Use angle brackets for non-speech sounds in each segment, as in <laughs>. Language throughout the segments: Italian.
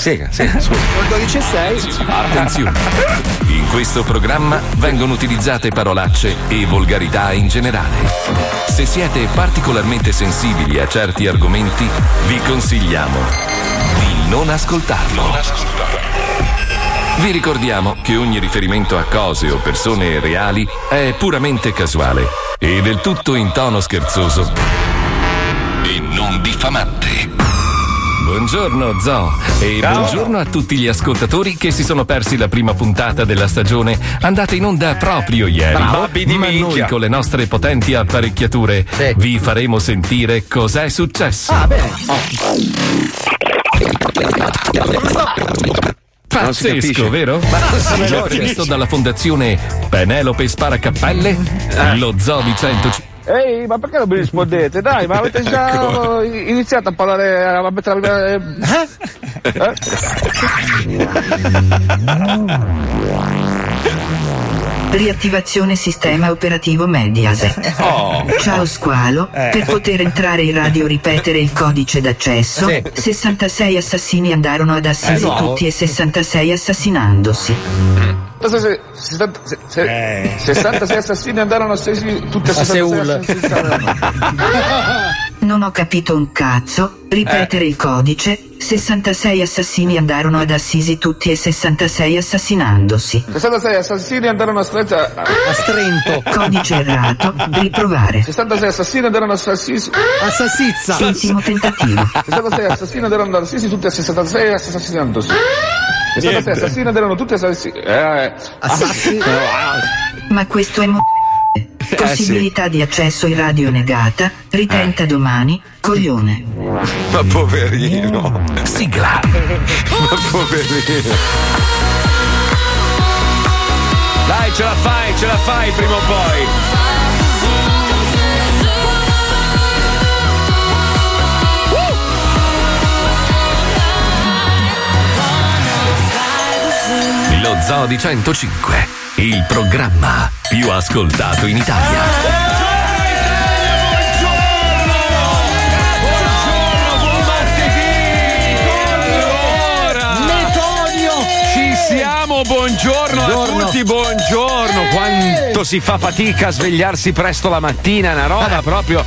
Sega, sega, scusa. 12 e 6. Attenzione! In questo programma vengono utilizzate parolacce e volgarità in generale. Se siete particolarmente sensibili a certi argomenti, vi consigliamo di non ascoltarlo. Vi ricordiamo che ogni riferimento a cose o persone reali è puramente casuale e del tutto in tono scherzoso e non diffamante. Buongiorno Zo e Ciao. buongiorno a tutti gli ascoltatori che si sono persi la prima puntata della stagione andata in onda proprio ieri. Babbi di Ma noi minchia. con le nostre potenti apparecchiature vi faremo sentire cos'è successo. Ah, bene. Capisce. Pazzesco, vero? Già presto dalla fondazione Penelope Sparacappelle, Eh. lo Zoo di 105. Ehi, ma perché non mi rispondete? Dai, ma avete già <laughs> iniziato a parlare a mettere eh? Riattivazione sistema operativo Mediaset. <laughs> Oh. Ciao squalo, Eh. per poter entrare in radio ripetere il codice d'accesso, Sì. 66 assassini andarono ad Assisi Eh, no. tutti e 66 assassinandosi. Se- se- sessanta- se- se- 66 assassini andarono a Sesi, tutti a A 66 assassini. Non ho capito un cazzo, ripetere il codice, 66 assassini andarono ad Assisi tutti e 66 assassinandosi. 66 assassini andarono a Strenza. A Strento. Codice errato, riprovare. 66 assassini andarono a Sassisi. A Sassizza. Ultimo tentativo. 66 assassini andarono a Assisi, tutti a 66 assassinandosi. 66 Niente. assassini andarono tutti a Sassisi. Eh, Ma questo è mo- Possibilità di accesso in radio negata, ritenta domani, coglione. Ma poverino. Sigla. Ma poverino. Dai, ce la fai, ce la fai prima o poi. Lo Zoo di 105, il programma più ascoltato in Italia. Buongiorno, Buongiorno. a tutti, buongiorno. Quanto si fa fatica a svegliarsi presto la mattina, una roba proprio.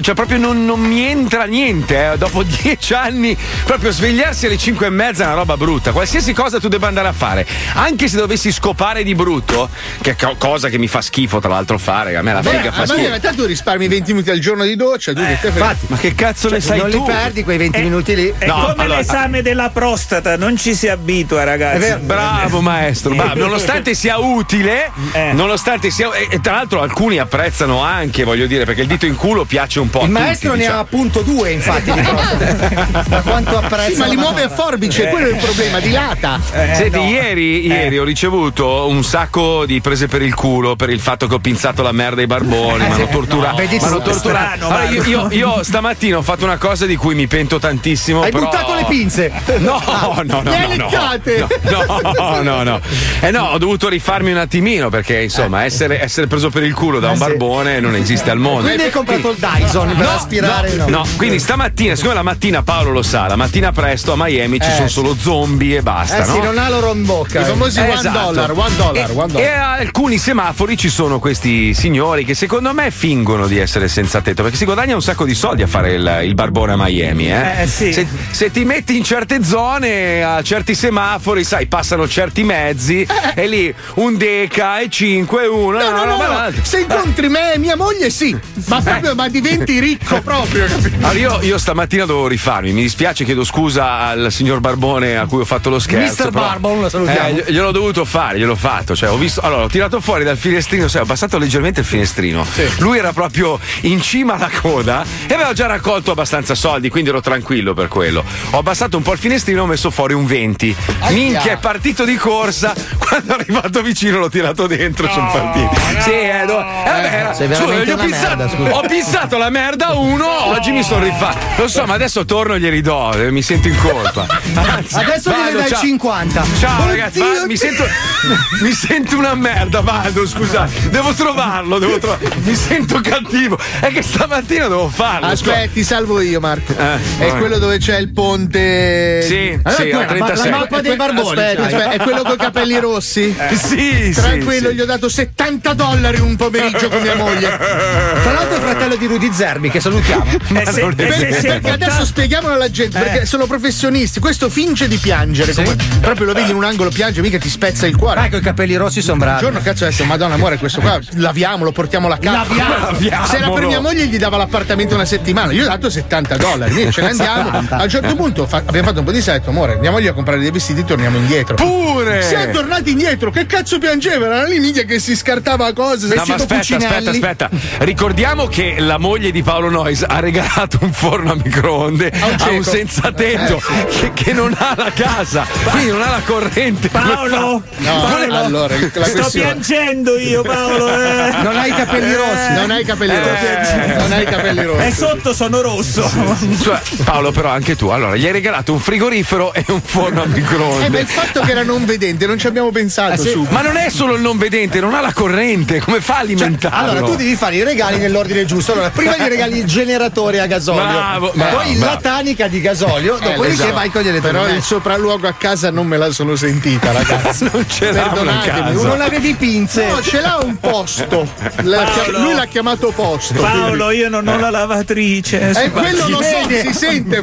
Cioè, proprio non, non mi entra niente. eh. Dopo <laughs> dieci anni, proprio svegliarsi alle cinque e mezza è una roba brutta. Qualsiasi cosa tu debba andare a fare, anche se dovessi scopare di brutto, che è co- cosa che mi fa schifo, tra l'altro, fare. A me la Beh, figa fa ma schifo. in tanto risparmi 20 minuti al giorno di doccia, tu che te frega. Ma che cazzo ne sai non tu? li perdi quei 20 minuti lì. È No, come allora- l'esame della prostata, non ci si abitua, ragazzi. Bravo maestro, bravo. nonostante sia utile, Eh. nonostante sia. E, e tra l'altro alcuni apprezzano anche, voglio dire, perché il dito in culo piace un po' a Il tutti. maestro ne diciamo. ha appunto due, infatti. <laughs> Da quanto apprezza. Sì, ma li muove a forbice, quello è il problema, dilata. Senti, no. ieri, ieri ho ricevuto un sacco di prese per il culo per il fatto che ho pinzato la merda ai barboni, mi hanno torturato. vedi mi hanno tu, torturato. strano, Allora, io, io- io stamattina ho fatto una cosa di cui mi pento tantissimo. Hai però- buttato le pinze. <laughs> No, no, no, Le hai no, no, leccate. no, no, no. Eh no, ho dovuto rifarmi un attimino perché insomma essere, essere preso per il culo da un Eh, barbone non esiste al mondo. Quindi hai comprato il Dyson per aspirare. No, no, quindi stamattina, siccome la mattina Paolo lo sa, la mattina presto a Miami ci Eh, sono solo zombie e basta, Eh sì, no? non ha loro in bocca. I eh. famosi Eh, one esatto. dollar, one dollar, E, one e dollar. a alcuni semafori ci sono questi signori che secondo me fingono di essere senza tetto perché si guadagna un sacco di soldi a fare il, il barbone a Miami. Eh? Eh, sì. se, se ti metti in certe zone, a certi semafori, sai, passano certi mezzi e lì un deca e 5 e 1. No, no, no, no. Se incontri me e mia moglie, sì. Ma proprio, ma diventi ricco proprio? Allora io, io stamattina dovevo rifarmi, mi dispiace, chiedo scusa al signor Barbone a cui ho fatto lo scherzo. Mr. Barbone, lo salutiamo. Eh, gli- gliel'ho dovuto fare, gliel'ho fatto. Cioè, ho visto. Allora, ho tirato fuori dal finestrino, sai, ho passato leggermente il finestrino. Lui era proprio in cima alla coda e aveva già raccolto abbastanza soldi, quindi ero tranquillo per quello. Ho abbassato un po' il finestrino, ho messo fuori un 20. Minchia, è partito di corsa. <laughs> Quando è arrivato vicino, l'ho tirato dentro. sono partiti. Sì, eh, do- eh, veramente gli ho, scusa. ho pissato la merda a uno, oggi mi sono rifatto. Lo so, ma adesso torno e glieli do, eh, mi sento in colpa. Anzi, Adesso vado, dai ciao. 50. Ciao ragazzi, Oddio, va- mi, sento, <laughs> mi sento una merda, vado, scusate, devo trovarlo, devo tro- mi sento cattivo. È che stamattina devo farlo. Aspetta, ti salvo io, Marco. Eh, è quello dove c'è il ponte. Sì, Allora, sì, tu- ho 36. la mappa dei barboni. Aspetta, sai. aspetta, è quello con i capelli rossi? Eh, Sì, sì. Tranquillo, sì. gli ho dato 70 dollari un pomeriggio con mia moglie. Tra l'altro è il fratello di Rudy Zerbi, che salutiamo. Eh, se- non è se- se- Perché adesso spieghiamolo alla gente, Eh. perché sono professionisti. Questo finge di piangere. come- proprio lo vedi in un angolo piange, mica ti spezza il cuore. Con i capelli rossi sono Un bravi. giorno cazzo detto, Madonna amore, questo qua laviamolo, portiamolo a casa. Laviamolo. Se era per mia moglie gli dava l'appartamento una settimana, io ho dato 70 dollari, quindi ce ne <laughs> andiamo. A un certo punto fa- abbiamo fatto un po' di setto, amore, andiamogli a comprare dei vestiti e torniamo indietro. Pure! Siamo tornati indietro, che cazzo piangeva? Era lì minchia che si scartava cose. No, ma aspetta, Cucinelli. aspetta, aspetta. Ricordiamo che la moglie di Paolo Nois ha regalato un forno a microonde A un a un senza tetto che, che non ha la casa, quindi non ha la corrente. Paolo, No, Paolo, allora, la sto questione- piangendo io, Paolo. eh. Non hai i capelli rossi. Non hai i capelli rossi. Non hai i capelli E rossi. sotto sono rosso. Cioè, Paolo, però anche tu. Allora, gli hai regalato un frigorifero e un forno a Eh, microonde. il fatto che era non vedente non ci abbiamo pensato su. Ma non è solo il non vedente, non ha la corrente, come fa a alimentarlo? Allora, tu devi fare i regali nell'ordine giusto. Allora, prima gli regali il generatore a gasolio, Bravo, poi bravo, la tanica di gasolio, Eh, dopodiché esatto. vai con gli Però il elettrodomestici. sopralluogo a casa non me la sono sentita, ragazzi. <laughs> non ce l'ha una Perdonatemi, casa. Non avevi pinze. No, ce l'ha un posto. L'ha Paolo. chia- lui l'ha chiamato posto. Paolo, io non ho la lavatrice. E quello lo so, si sente.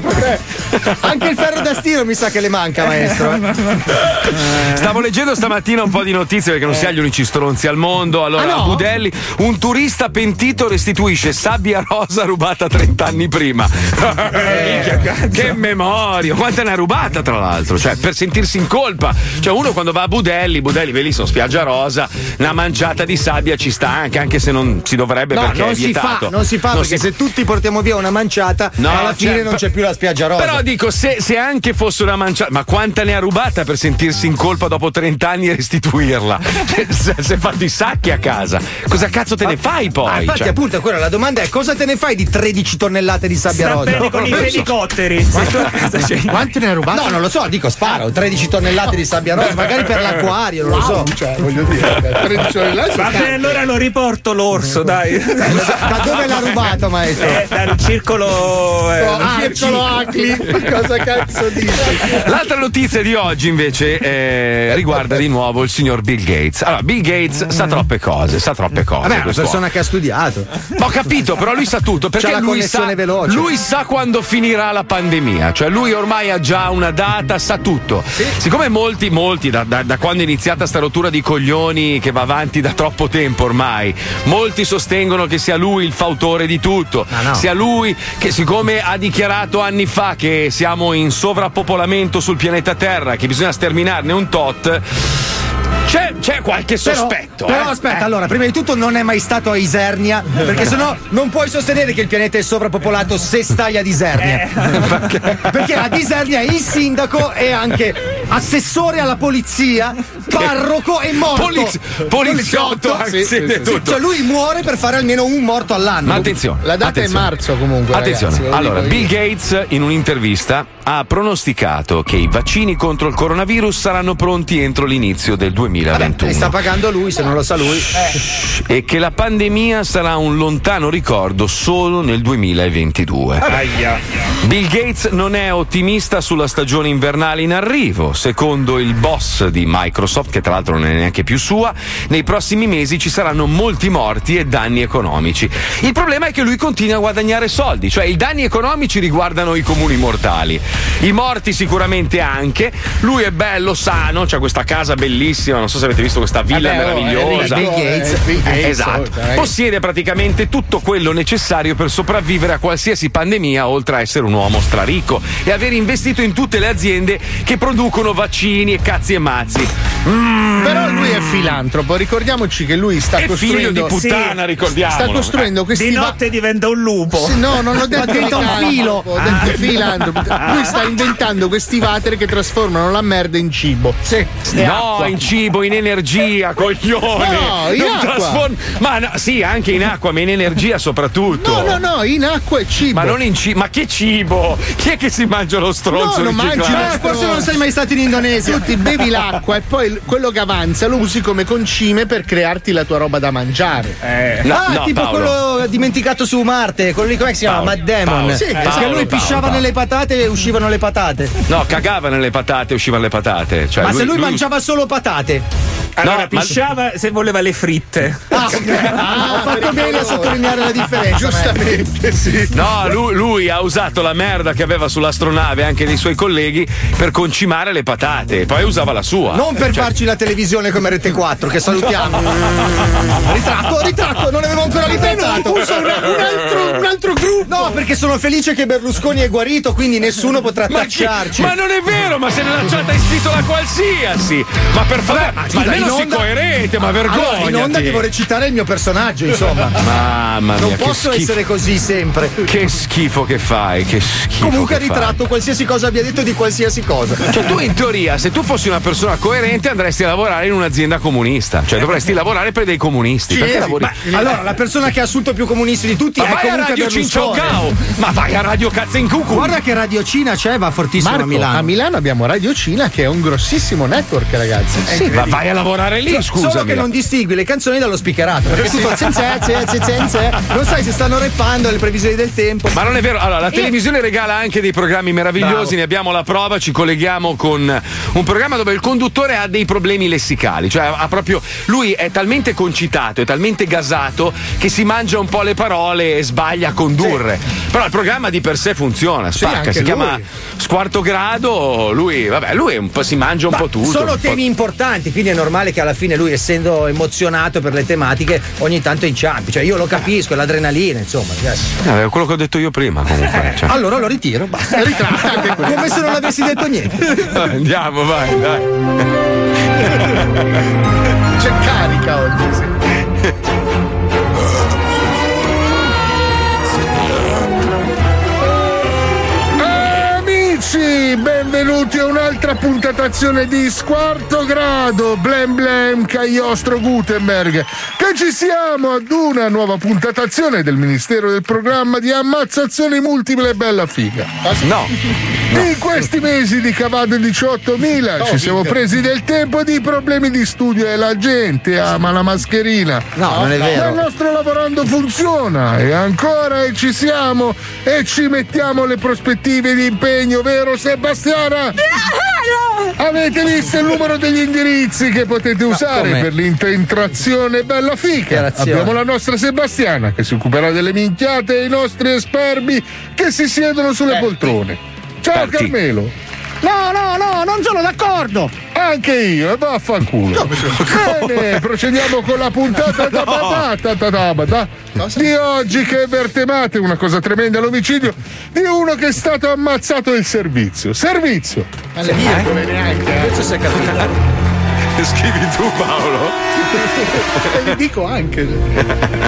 Anche il ferro da stiro mi sa che le manca, maestro. eh. Stavo leggendo stamattina un po' di notizie perché non siamo gli unici stronzi al mondo. Allora, Ah, no? Budelli, un turista pentito restituisce sabbia rosa rubata 30 anni prima. <laughs> Minchia, che memoria! Quanta ne ha rubata, tra l'altro? Cioè, per sentirsi in colpa. Cioè, uno quando va a Budelli, Budelli, bellissimo, spiaggia rosa, una mangiata di sabbia ci sta anche, anche se non si dovrebbe No, perché non è si fa, vietato. non si fa Non perché si- se tutti portiamo via una manciata, No, alla fine cioè, non c'è più la spiaggia rosa. Però dico, se, se anche fosse una manciata, ma quanta ne ha rubata per sentirsi in colpa dopo 30 anni e restituirla? <laughs> se, se hai fatto i sacchi a casa, cosa cazzo te ne fai poi? Ah, infatti, Cioè, appunto, quella la domanda è: cosa te ne fai di 13 tonnellate di sabbia Sta rosa? bene con i non lo so. elicotteri. C'hai- <laughs> Quante ne ha rubato? No, non lo so, dico sparo, 13 tonnellate di sabbia rosa, magari per l'acquario, non lo so. Cioè, voglio dire, 13 ore là, Vabbè, allora lo riporto l'orso, dai. <laughs> Da dove l'ha rubato, maestro? Eh, dal circolo. eh, Ah, Circolo Acli, cosa cazzo dici? L'altra notizia di oggi invece eh, riguarda di nuovo il signor Bill Gates. Allora, Bill Gates sa troppe cose, sa troppe cose. Vabbè, è una persona che ha studiato. Ho capito, però lui sa tutto perché C'ha la lui sa, veloce. lui sa quando finirà la pandemia, cioè lui ormai ha già una data, sa tutto. Siccome molti, molti, da, da- da quando è iniziata sta rottura di coglioni che va avanti da troppo tempo ormai, molti sostengono che sia lui il fautore di tutto, no. sia lui che siccome ha dichiarato anni fa che siamo in sovrappopolamento sul pianeta Terra, che bisogna sterminarne un tot. C'è, c'è qualche Però, sospetto. però eh? aspetta, allora, prima di tutto non è mai stato a Isernia, <laughs> perché sennò non puoi sostenere che il pianeta è sovrappopolato se stai ad Isernia. <laughs> perché ad Isernia il sindaco è anche assessore alla polizia, parroco e morto. Poliz- poliziotto, anche, sì, sì, sì. tutto. Cioè lui muore per fare almeno un morto all'anno. Ma attenzione. La data attenzione. è marzo comunque. Attenzione, ragazzi, allora Bill. Gates in un'intervista ha pronosticato che i vaccini contro il coronavirus saranno pronti entro l'inizio del Vabbè, 2021 li sta pagando lui, se non lo sa lui. e che la pandemia sarà un lontano ricordo solo nel 2022. Aia. Bill Gates non è ottimista sulla stagione invernale in arrivo. Secondo il boss di Microsoft, che tra l'altro non è neanche più sua, nei prossimi mesi ci saranno molti morti e danni economici. Il problema è che lui continua a guadagnare soldi, cioè i danni economici riguardano i comuni mortali, i morti sicuramente anche. Lui è bello, sano, c'ha questa casa bellissima, non so se avete visto questa villa Vabbè, oh, meravigliosa. è Bill Gates. eh, Bill Gates, Esatto, oh, dai. possiede praticamente tutto quello necessario per sopravvivere a qualsiasi pandemia, oltre a essere un uomo straricco e aver investito in tutte le aziende che producono vaccini e cazzi e mazzi. Però lui è filantropo, ricordiamoci che lui sta È costruendo. figlio di puttana, ricordiamolo. Sta costruendo questi. Di va- notte diventa un lupo. Sì, no, non ho <laughs> detto un filantropo, filo. Ho detto filantropo. Lui sta inventando questi water che trasformano la merda in cibo. Sì. No, in cibo, in energia, coglione. No, in Non acqua. trasform- Ma no, sì, anche in acqua, ma in energia soprattutto. No, no, no, in acqua e cibo. Ma non in cibo. Ma che cibo? Chi è che si mangia lo stronzo? No, non mangi Eh, forse non sei mai stato in Indonesia. Tu ti bevi l'acqua e poi quello che avanza lo usi come concime per crearti la tua roba da mangiare. No, ah, no, tipo Paolo. quello dimenticato su Marte, quello lì come si chiama? Paolo, Matt Damon. Paolo, Sì, eh, Paolo, lui Paolo, pisciava nelle patate e uscivano le patate. No, cagava nelle patate, uscivano le patate. Cioè, Ma se lui mangiava solo patate. Allora No, ma- pisciava se voleva le fritte. Ah, ok. <laughs> ho fatto bene a sottolineare la differenza. Giustamente, sì. No, lui, lui ha usato la merda che aveva sull'astronave anche dei suoi colleghi per concimare le patate. Poi usava la sua. Non per Cioè, farci la televisione come Rete 4, che salutiamo. <laughs> ritratto, ritratto, non avevo ancora ritrattato. Usa un, un altro, un altro gruppo. No, perché sono felice che Berlusconi è guarito, quindi nessuno potrà Ma, tacciarci. ma non è vero, ma se ne lanciata in titola qualsiasi. Ma per favore, ma, almeno onda- coerente, ma Allora, vergogna. in onda devo recitare il mio personaggio, <laughs> insomma. Mamma mia, Non posso schifo. essere così sempre. Che schifo che fai, che schifo. Comunque che fai. ritratto qualsiasi cosa abbia detto di qualsiasi cosa. Cioè, tu in teoria, se tu fossi una persona coerente, andresti a lavorare in un'azienda comunista. Cioè, dovresti lavorare per dei comunisti. Sì, perché lavori? ma- allora, la persona che ha assunto più comunisti di tutti Ma è vai a comunque Radio Cinciao Berlusconi. Cao! Ma vai a Radio Cazzo in Cucu! Guarda che Radio Cina c'è, va fortissimo Marco, a Milano. a Milano abbiamo Radio Cina che è un grossissimo network, ragazzi. Sì, ma vai a lavorare lì, scusa. Solo che non distingui le canzoni dallo speakerato. Perché tutto zenze, zenze, zenze. Non sai se stanno rappando le previsioni del tempo. Ma non è vero, allora la Eh. televisione regala anche dei programmi meravigliosi, Bravo. ne abbiamo la prova, ci colleghiamo con un programma dove il conduttore ha dei problemi lessicali, cioè ha proprio lui è talmente concitato, è talmente gasato che si mangia un po' le parole e sbaglia a condurre. Però il programma di per sé funziona, spacca, anche si lui. Chiama Squarto Grado, lui, vabbè, lui si mangia un po' tutto. Sono un po'- temi importanti, quindi è normale che alla fine lui, essendo emozionato per le tematiche, ogni tanto inciampi. Cioè, io lo capisco, è l'adrenalina, insomma. Eh, quello che ho detto io prima comunque. cioè. Allora lo ritiro, basta. <laughs> Come se non avessi detto niente. Andiamo, vai, dai. <laughs> C'è carica oggi. sì. Amici, benvenuti a un'altra puntatazione di Squarto Grado, Blem Blem, Cagliostro Gutenberg. Che ci siamo ad una nuova puntatazione del Ministero del Programma di Ammazzazioni Multiple Bella Figa. No. In questi mesi di Cavado 18.000 ci siamo presi del tempo di problemi di studio e la gente ama la mascherina. No, non è Ma il vero. nostro lavorando funziona e ancora e ci siamo e ci mettiamo le prospettive di impegno, vero Sebastiana? <laughs> Avete visto il numero degli indirizzi che potete usare per l'intentrazione bella fica? Abbiamo la nostra Sebastiana che si occuperà delle minchiate e i nostri esperbi che si siedono sulle poltrone. Ciao Berti. Carmelo! No, no, no, non sono d'accordo. Anche io, e vaffanculo. Bene, procediamo con la puntata da patata da da da di oggi che vertemate una cosa tremenda l'omicidio di uno che è stato ammazzato in servizio. Servizio! Alle virgole neanche. Questo si è capito. Scrivi tu, Paolo. E dico anche.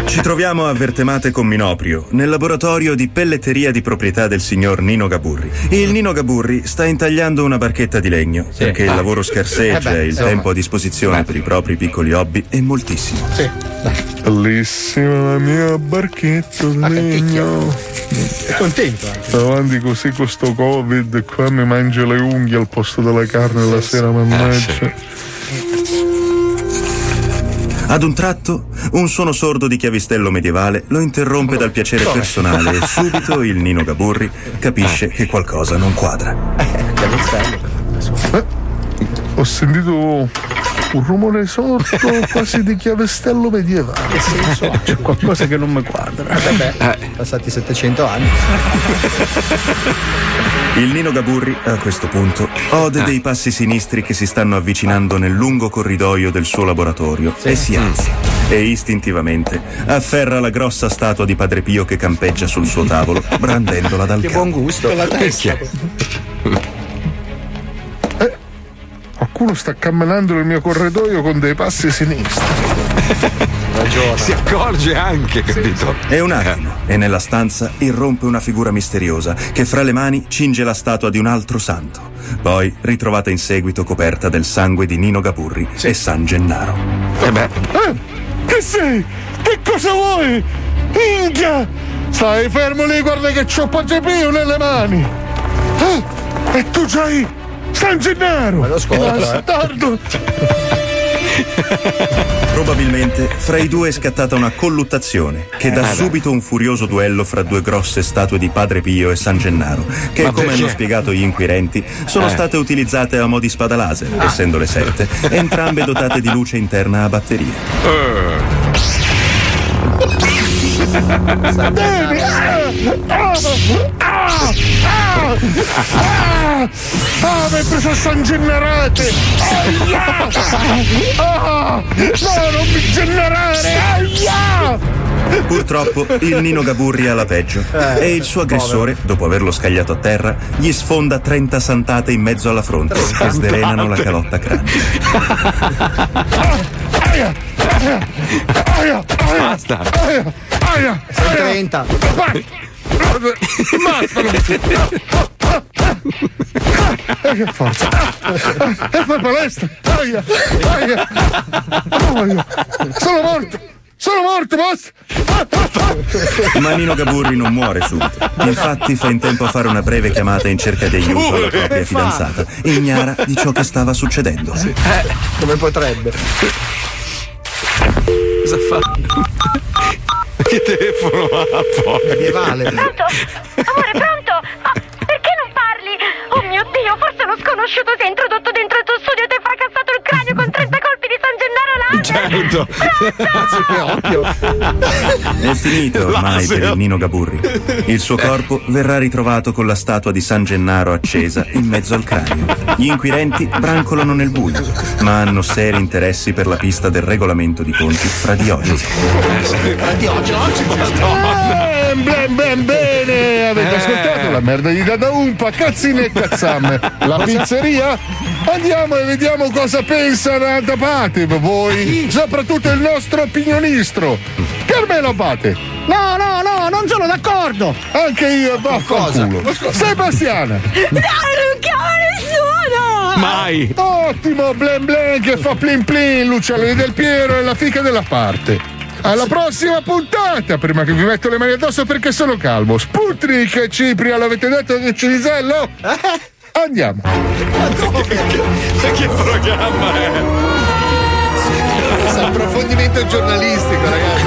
Ci troviamo a Vertemate con Minoprio, nel laboratorio di pelletteria di proprietà del signor Nino Gaburri. Il Nino Gaburri sta intagliando una barchetta di legno perché il lavoro scarseggia Eh e il insomma. tempo a disposizione per i propri piccoli hobby è moltissimo. Bellissima la mia barchetta di legno. È contento anche. Sto avanti così con sto covid qua mi mangio le unghie al posto della carne la sera mannaggia. Ad un tratto, un suono sordo di chiavistello medievale lo interrompe dal piacere personale e subito il Nino Gaburri capisce che qualcosa non quadra. Ho sentito un rumore sordo <laughs> quasi di chiavestello medievale. Che senso? C'è qualcosa che non mi quadra. Vabbè, passati 700 anni. <laughs> Il Nino Gaburri, a questo punto, ode dei passi sinistri che si stanno avvicinando nel lungo corridoio del suo laboratorio e si alza. E istintivamente afferra la grossa statua di Padre Pio che campeggia sul suo tavolo, brandendola dal Che capo. buon gusto. Ho qualcuno sta camminando nel mio corridoio con dei passi sinistri. Si accorge anche, capito? È un attimo e nella stanza irrompe una figura misteriosa che fra le mani cinge la statua di un altro santo. Poi ritrovata in seguito coperta del sangue di Nino Gapurri e San Gennaro. Eh beh, Eh, che sei? Che cosa vuoi? Inca! Stai fermo lì, guarda che c'ho Pagepio nelle mani! Ah, e tu c'hai San Gennaro! lo scotto, eh. Bastardo! <laughs> Probabilmente fra i due è scattata una colluttazione che dà subito un furioso duello fra due grosse statue di Padre Pio e San Gennaro, che Ma come perché? hanno spiegato gli inquirenti sono Eh. state utilizzate a mo' di spada laser, essendo le sette, entrambe dotate di luce interna a batteria. Bene! Ah, ah, ah, ah, ah, ah, mi hai preso a San Gennarate! Aia! Ah, no, non mi generare! Aia! Purtroppo il Nino Gaburri ha la peggio e il suo aggressore, dopo averlo scagliato a terra, gli sfonda 30 santate in mezzo alla fronte che sdrenano la calotta! Aia! basta. Aia! Aia! 30. Ammazzalo! Eh, che forza! E fai palestra! Aia! Aia! Aia! Sono morto! Sono morto, basta! Ma Nino Gaburri non muore subito. Infatti fa in tempo a fare una breve chiamata in cerca di aiuto alla propria fidanzata, ignara di ciò che stava succedendo. Come potrebbe? Cosa fa? Che telefono ha poi? Medievale. Pronto? Amore, pronto? Ma perché non parli? Oh mio Dio, forse lo sconosciuto si è introdotto dentro Gennaro laser. Certo. È finito ormai per il Nino Gaburri. Il suo corpo verrà ritrovato con la statua di San Gennaro accesa in mezzo al cranio. Gli inquirenti brancolano nel buio, ma hanno seri interessi per la pista del regolamento di conti fra diocesi. Ben, ben, ben, bene! Avete ascoltato la merda di Dada Umpa, cazzine e cazzamme. <laughs> La pizzeria? Andiamo e vediamo cosa pensa Nata Pate, voi, soprattutto il nostro opinionistro. Carmelo Pate. No, no, no, non sono d'accordo. Anche io e vaffanculo. Sebastiana. <laughs> No, non chiama nessuno! Mai. Ottimo, Blen Blen che fa plin plin, Luciano Del Piero e la fica della parte. Alla prossima puntata, prima che vi metto le mani addosso perché sono calmo. Sputnik e Cipria, l'avete detto che Cinisello? Andiamo. Che programma è? Approfondimento giornalistico, ragazzi.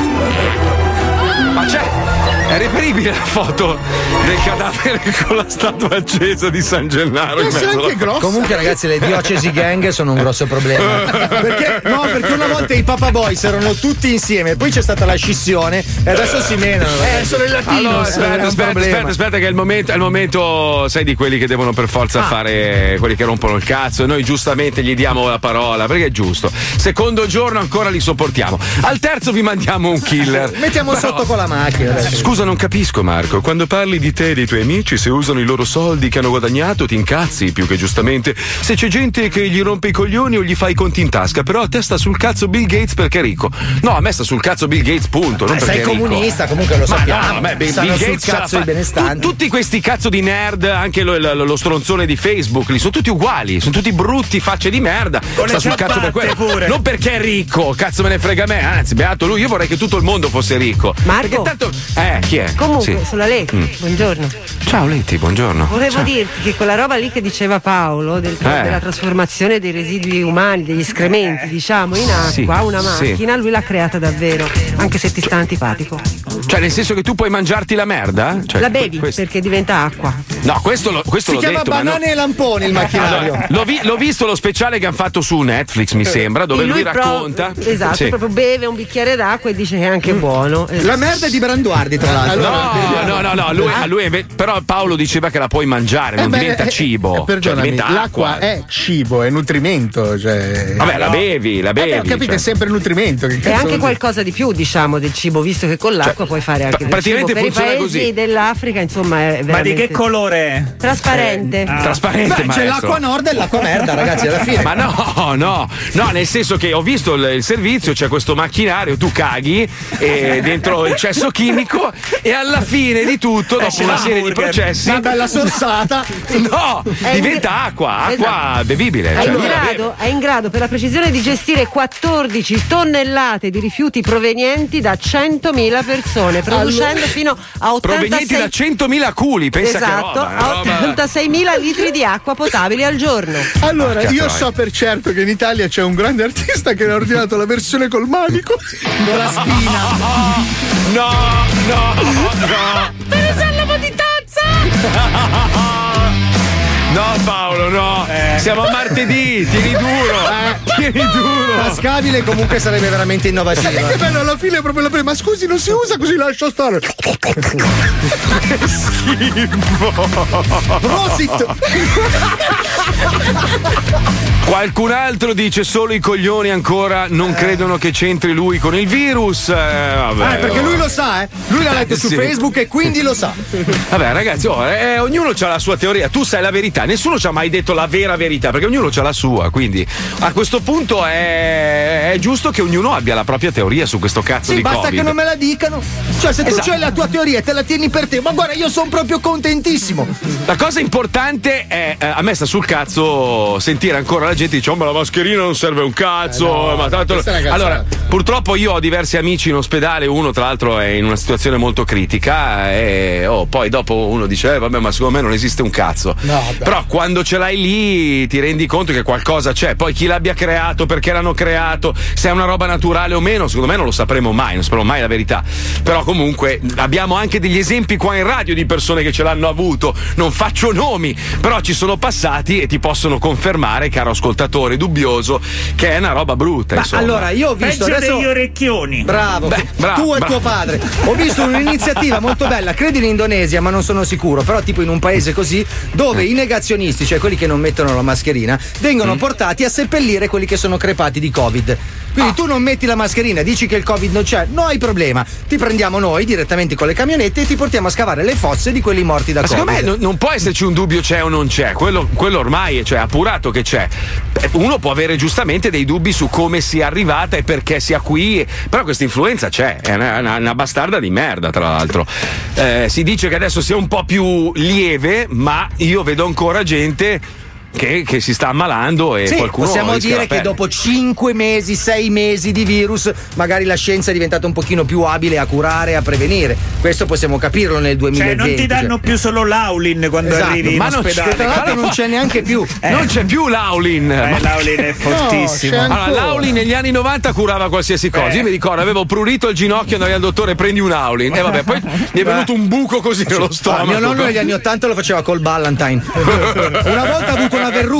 Ma c'è. È reperibile la foto del cadavere con la statua accesa di San Gennaro in mezzo alla... grosso. Comunque, ragazzi, le diocesi gang sono un grosso problema. <laughs> perché, no, perché una volta i Papa Boys erano tutti insieme, poi c'è stata la scissione e adesso si menano. Eh, sono il latino. Allora, aspetta, aspetta, aspetta, aspetta, che è il momento, è il momento, sai, di quelli che devono per forza Ah. fare quelli che rompono il cazzo. E noi giustamente gli diamo la parola, perché è giusto. Secondo giorno ancora li sopportiamo. Al terzo vi mandiamo un killer. Mettiamo Però- sotto con la macchina. adesso. Scusa, non capisco, Marco. Quando parli di te e dei tuoi amici, se usano i loro soldi che hanno guadagnato, ti incazzi più che giustamente. Se c'è gente che gli rompe i coglioni o gli fa i conti in tasca, però a te sta sul cazzo Bill Gates perché è ricco. No, a me sta sul cazzo Bill Gates, punto. Non Ma perché sei è ricco. comunista, comunque lo Ma sappiamo. no, vabbè, Bill, Bill Gates cazzo fa- i benestanti. Tu- tutti questi cazzo di nerd, anche lo, lo- lo stronzone di Facebook, li sono tutti uguali, sono tutti brutti, facce di merda. Con sta sul cazzo per quello. pure. Non perché è ricco, cazzo me ne frega me, anzi, beato lui, io vorrei che tutto il mondo fosse ricco. Marco? Perché tanto. Eh, chi è? Comunque, Sì. sono Leti, Mm. buongiorno. Ciao Letti, buongiorno. Volevo Ciao. dirti che quella roba lì che diceva Paolo del- Eh. della trasformazione dei residui umani, degli escrementi, diciamo, in acqua, Sì, una sì. macchina, lui l'ha creata davvero, anche se ti sta antipatico. Cioè, nel senso che tu puoi mangiarti la merda? Cioè, la bevi questo- perché diventa acqua. No, questo, lo, questo Si l'ho chiama detto. ma banane no- e lamponi il macchinario. Allora, l'ho, vi- l'ho visto lo speciale che hanno fatto su Netflix, mi sembra, dove E lui, pro- racconta. esatto, Sì. proprio beve un bicchiere d'acqua e dice che è anche buono. Eh, La merda è di Branduardi, tra l'altro. No, no, no, no, lui, a lui inve- però Paolo diceva che la puoi mangiare, non Eh beh, diventa eh, cibo. eh, cioè, diventa l'acqua acqua. è cibo, è nutrimento. Cioè... Vabbè, la bevi, la Eh beh, bevi. ho capito, cioè. è sempre nutrimento. Che È anche qualcosa di più, diciamo, del cibo, visto che con l'acqua Cioè, puoi fare anche del praticamente cibo. Per i funziona paesi così. dell'Africa, insomma, è veramente... Ma di che colore è? Trasparente. Ah. Trasparente, Beh, c'è l'acqua nord e l'acqua merda, ragazzi, alla fine. Ma no, no, no, nel senso che ho visto il, il servizio, c'è questo macchinario, tu caghi eh, dentro il cesso chimico e alla fine di tutto, dopo Esce una serie di processi. Una bella sorsata. No, È in diventa gra- acqua, acqua Esatto. bevibile. È cioè, in, grado, è in grado, per la precisione, di gestire 14 tonnellate di rifiuti provenienti da 100.000 persone, producendo fino a Provenienti da 86 100.000 culi, pensa esatto, che roba. a una roba- 86.000 litri di acqua potabile al giorno. Allora, Porca io troia. so per certo che in Italia c'è un grande artista che ha ordinato la versione col manico. Con la spina. <laughs> No, no, no. <laughs> No Paolo, no. Siamo a martedì, tieni duro. Tieni duro. Tascabile comunque sarebbe veramente innovativo. Che bello, alla fine è proprio la prima. Ma scusi, non si usa così, lascia stare. Prosit! Qualcun altro dice solo i coglioni ancora non credono che c'entri lui con il virus. Eh, vabbè, Eh, perché oh. lui lo sa, eh. Lui l'ha letto su Sì. Facebook e quindi lo sa. Vabbè, ragazzi, oh, eh, ognuno ha la sua teoria. Tu sai la verità, nessuno ci ha mai detto la vera verità, perché ognuno ha la sua. Quindi a questo punto è, è giusto che ognuno abbia la propria teoria su questo cazzo Sì, di basta Covid. che non me la dicano. Cioè, se tu Esatto. c'hai la tua teoria e te la tieni per te, ma guarda, io sono proprio contentissimo. La cosa importante è, eh, a me sta sul cazzo sentire ancora la gente dice, oh ma la mascherina non serve un cazzo. Eh no, ma tanto... Allora, purtroppo io ho diversi amici in ospedale, uno tra l'altro è in una situazione molto critica e oh, poi dopo uno dice, eh, vabbè ma secondo me non esiste un cazzo. Però quando ce l'hai lì ti rendi conto che qualcosa c'è. Poi chi l'abbia creato, perché l'hanno creato, se è una roba naturale o meno, secondo me non lo sapremo mai, non sapremo mai la verità. Però comunque abbiamo anche degli esempi qua in radio di persone che ce l'hanno avuto. Non faccio nomi, però ci sono passati e ti possono confermare, caro ascoltatore dubbioso, che è una roba brutta. Ma insomma. allora, io ho visto Peggio adesso. degli orecchioni. Bravo, Beh, bravo, tu e bravo. tuo padre. Ho visto un'iniziativa molto bella, credo in Indonesia, ma non sono sicuro, però tipo in un paese così, dove i negazionisti, cioè quelli che non mettono la mascherina, Mm. vengono portati a seppellire quelli che sono crepati di Covid. Quindi Ah. tu non metti la mascherina, dici che il Covid non c'è, non hai problema. Ti prendiamo noi direttamente con le camionette e ti portiamo a scavare le fosse di quelli morti da Ma Covid. secondo me non, può esserci un dubbio c'è o non c'è, quello, quello ormai è cioè, appurato che c'è. Uno può avere giustamente dei dubbi su come sia arrivata e perché sia qui, però questa influenza c'è, è una, una- una bastarda di merda tra l'altro. Eh, si dice che adesso sia un po' più lieve, ma io vedo ancora gente che, che si sta ammalando e Sì, qualcuno possiamo dire che dopo 5 mesi, 6 mesi di virus, magari la scienza è diventata un pochino più abile a curare e a prevenire. Questo possiamo capirlo nel 2020. Cioè, non ti danno cioè. più solo l'aulin quando Esatto, arrivi in ma non c'è- ospedale. tra l'altro non c'è neanche più. <laughs> Non c'è più l'Aulin. Eh, Ma- l'aulin è <laughs> fortissimo. Allora, Laulin negli anni 90 curava qualsiasi cosa. Eh. Io mi ricordo, avevo prurito il ginocchio, andai al dottore, prendi un Aulin. E vabbè, poi mi è venuto un buco così nello Ah, stomaco. mio nonno negli anni 80 lo faceva col Ballantine. <laughs> Una volta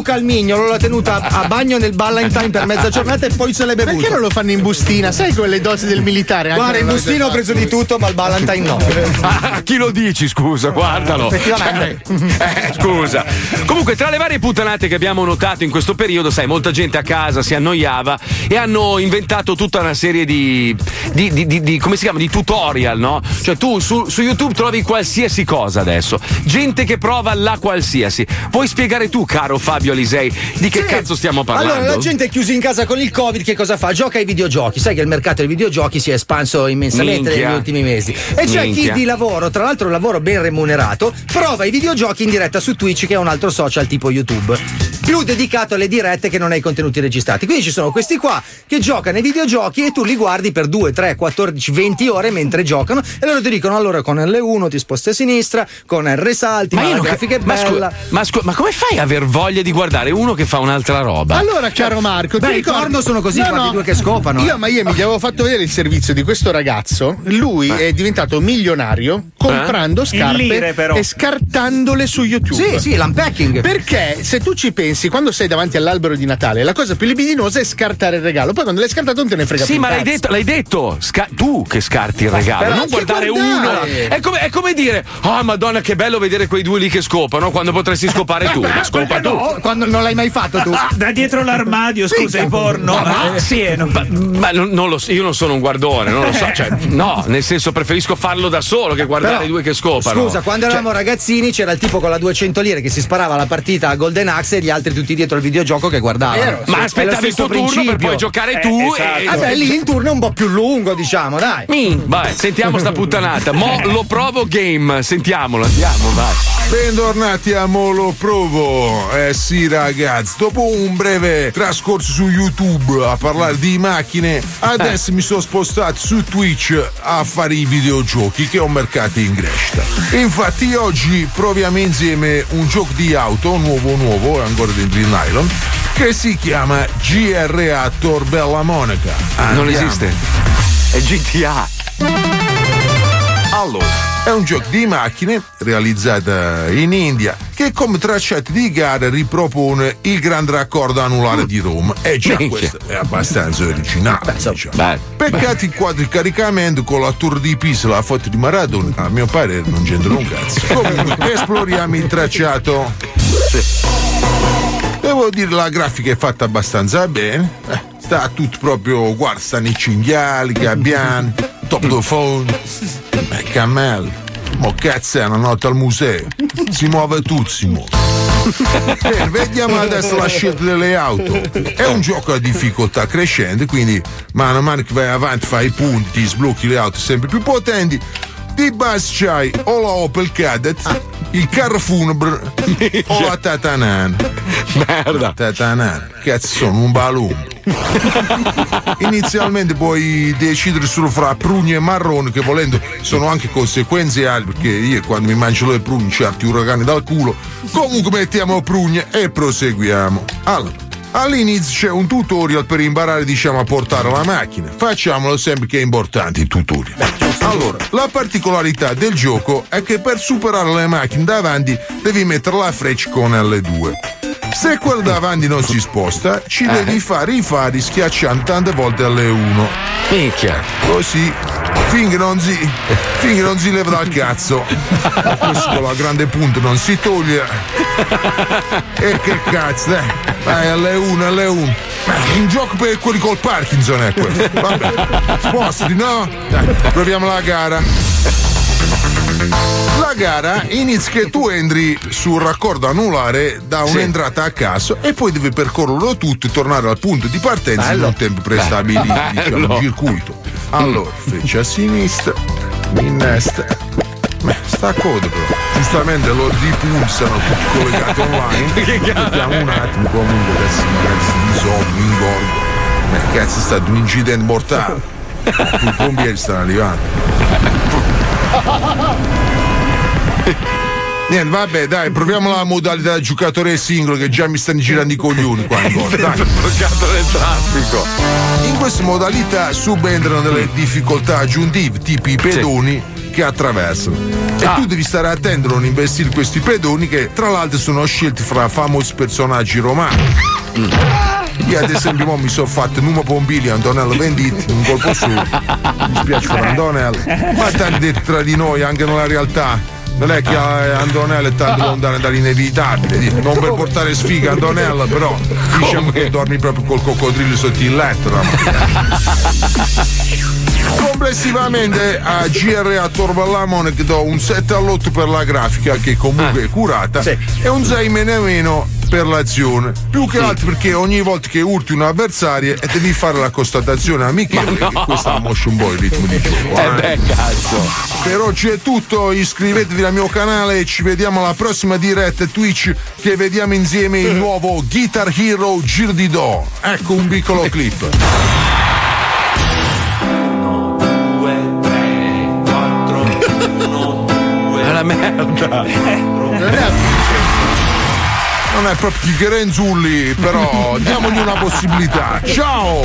ha avuto una verruca al mignolo, l'ho tenuta a, a bagno nel Ballantine per mezza giornata e poi se l'è bevuto. Perché non lo fanno in bustina? Sai quelle dosi del militare? anche Guarda, in non bustino ho preso di tutto, ma il Ballantine no. Ah, chi lo dici, scusa, guardalo. Effettivamente. Eh, scusa. Comunque, tra le varie puttanate che abbiamo notato in questo periodo, sai, molta gente a casa si annoiava e hanno inventato tutta una serie di. di, di- di- di- come si chiama? Di tutorial, no? Cioè, tu su, su YouTube trovi qualsiasi cosa adesso. Gente che prova la qualsiasi. Vuoi spiegare tu, caro Fabio Alisei, di che Sì. cazzo stiamo parlando? Allora, la gente è chiusa in casa con il Covid, che cosa fa? Gioca ai videogiochi. Sai che il mercato dei videogiochi si è espanso immensamente Minchia. negli ultimi mesi. E c'è Minchia. chi di lavoro, tra l'altro un lavoro ben remunerato, prova i videogiochi in diretta su Twitch, che è un altro social tipo YouTube. Più dedicato alle dirette che non ai contenuti registrati. Quindi ci sono questi qua che giocano ai videogiochi e tu li guardi per 2, 3, 14, 20 ore mentre giocano e loro ti dicono allora con L1 ti sposti a sinistra, con R salti, ma, io la non grafica è ma, scu- bella. ma, scu- ma come fai a aver voglia di guardare uno che fa un'altra roba? Allora, caro Marco, Beh, ti porno sono così, No, no. due che scopano. Io eh. a Miami gli avevo fatto vedere il servizio di questo ragazzo. Lui è diventato milionario comprando In scarpe lire, e scartandole su YouTube. Sì, sì, l'unpacking. Perché se tu ci pensi, quando sei davanti all'albero di Natale, la cosa più libidinosa è scartare il regalo. Poi quando l'hai scartato non te ne frega Sì, più. ma un l'hai detto, l'hai detto. Sca- tu che scarti il regalo, però non guardare guardare. uno. È come, è come dire: Ah, madonna, che bello vedere quei due lì che scopano quando potresti scopare <laughs> tu. Ma Scopa tu. No, quando non l'hai mai fatto tu. Ah, da dietro l'armadio, scusa, i porno. Ma, Eh, pieno. ma, ma non, non lo so, io non sono un guardone, non lo so. Cioè, no, nel senso preferisco farlo da solo che guardare Però, i due che scopano. Scusa, quando Cioè, eravamo ragazzini c'era il tipo con la 200 lire che si sparava la partita a Golden Axe e gli altri tutti dietro il videogioco che guardavano. Ma È lo aspettavi il tuo turno per principio. poi giocare tu e. Ah, beh, lì il turno è un po' più lungo, diciamo, dai. Vai, sentiamo sta puttanata. Mo lo provo game, sentiamolo, andiamo, vai. Bentornati a Molo Provo. Eh sì ragazzi, dopo un breve trascorso su YouTube a parlare di macchine, adesso mi sono spostato su Twitch a fare i videogiochi che è un mercato in crescita. Infatti oggi proviamo insieme un gioco di auto nuovo nuovo, ancora dentro il nylon, che si chiama GRA Torbella Monaca. Non Andiamo. esiste. È GTA. Allora, è un gioco di macchine realizzata in India che come tracciati di gara ripropone il grande raccordo anulare di Roma. E già Minchia. questo è abbastanza originale. diciamo. Peccato il quadro di caricamento con la tour di Pisa e la foto di Maradona. A mio parere non c'entra un cazzo. <laughs> Comunque, esploriamo il tracciato. Devo dire la grafica è fatta abbastanza bene. Eh, sta tutto proprio, guarda, stanno i cinghiali, i gabbiani, top the phone, eh, cammelli. Mo cazzo è una notte al museo. Si muove tutto, si muove. Bene, vediamo adesso la scelta delle auto. È un gioco a difficoltà crescente, quindi mano a mano che vai avanti fai i punti, ti sblocchi le auto sempre più potenti. Di base c'hai o la Opel Kadett, il carro funebre <laughs> o la Tatanan. Merda. Tatanan. Cazzo sono un balloon. <laughs> Inizialmente puoi decidere solo fra prugne e marrone, che volendo sono anche conseguenziali, perché io quando mi mangio le prugne certi uragani dal culo. Comunque mettiamo prugne e proseguiamo. Allora. All'inizio c'è un tutorial per imparare diciamo a portare la macchina. Facciamolo sempre che è importante il tutorial. Allora, la particolarità del gioco è che per superare le macchine davanti devi mettere la freccia con L2. Se quello davanti non si sposta, ci devi fare i fari schiacciando tante volte L1. Minchia. Così, finché non si, finché non si leva dal cazzo. Questo la grande punta non si toglie. E che cazzo, dai. Vai L1, L1. Eh, Un gioco per quelli col Parkinson è questo. Vabbè. Spostati, no? Dai, proviamo la gara. La gara inizia che tu entri sul raccordo anulare da un'entrata a caso e poi devi percorrerlo tutto e tornare al punto di partenza in Bello. un tempo prestabilito, diciamo, un circuito. Allora, freccia a sinistra, mi innesta. Beh, sta coda però. Giustamente loro di pulsano tutti collegati online. <laughs> Che cazzo? Un attimo comunque magari si risolve, mi ingorgo. Beh, cazzo è stato un incidente mortale. <laughs> I pompieri stanno arrivando. <laughs> Niente, vabbè, dai, proviamo la modalità giocatore singolo che già mi stanno girando i coglioni qua ancora. Dai. Bloccato nel traffico. In questa modalità subentrano delle difficoltà aggiuntive, tipo i pedoni che attraversano. E tu devi stare attento a non investire questi pedoni che tra l'altro sono scelti fra famosi personaggi romani. Io ad esempio mi sono fatto Numa Pompili Antonello Venditti, un colpo solo. Mi spiace per Antonello. Ma tanti tra di noi, anche nella realtà. Non è che eh, Antonello è tanto lontano dall'inevitabile. dico, Non per portare sfiga Antonello, però diciamo che dormi proprio col coccodrillo sotto il letto. la mattina. Complessivamente a GRA Torballamone che do un 7 all'8 per la grafica che comunque è curata e un 6 meno meno per l'azione. Più che altro perché ogni volta che urti un avversario e devi fare la constatazione amichevole no. che questa moscia un po' il ritmo di gioco. Eh beh, cazzo. Per oggi è tutto, iscrivetevi al mio canale e ci vediamo alla prossima diretta Twitch che vediamo insieme il nuovo Guitar Hero Gir di Do. Ecco un piccolo clip. È merda. Non è proprio Chicherenzulli, però <laughs> diamogli una possibilità. Ciao!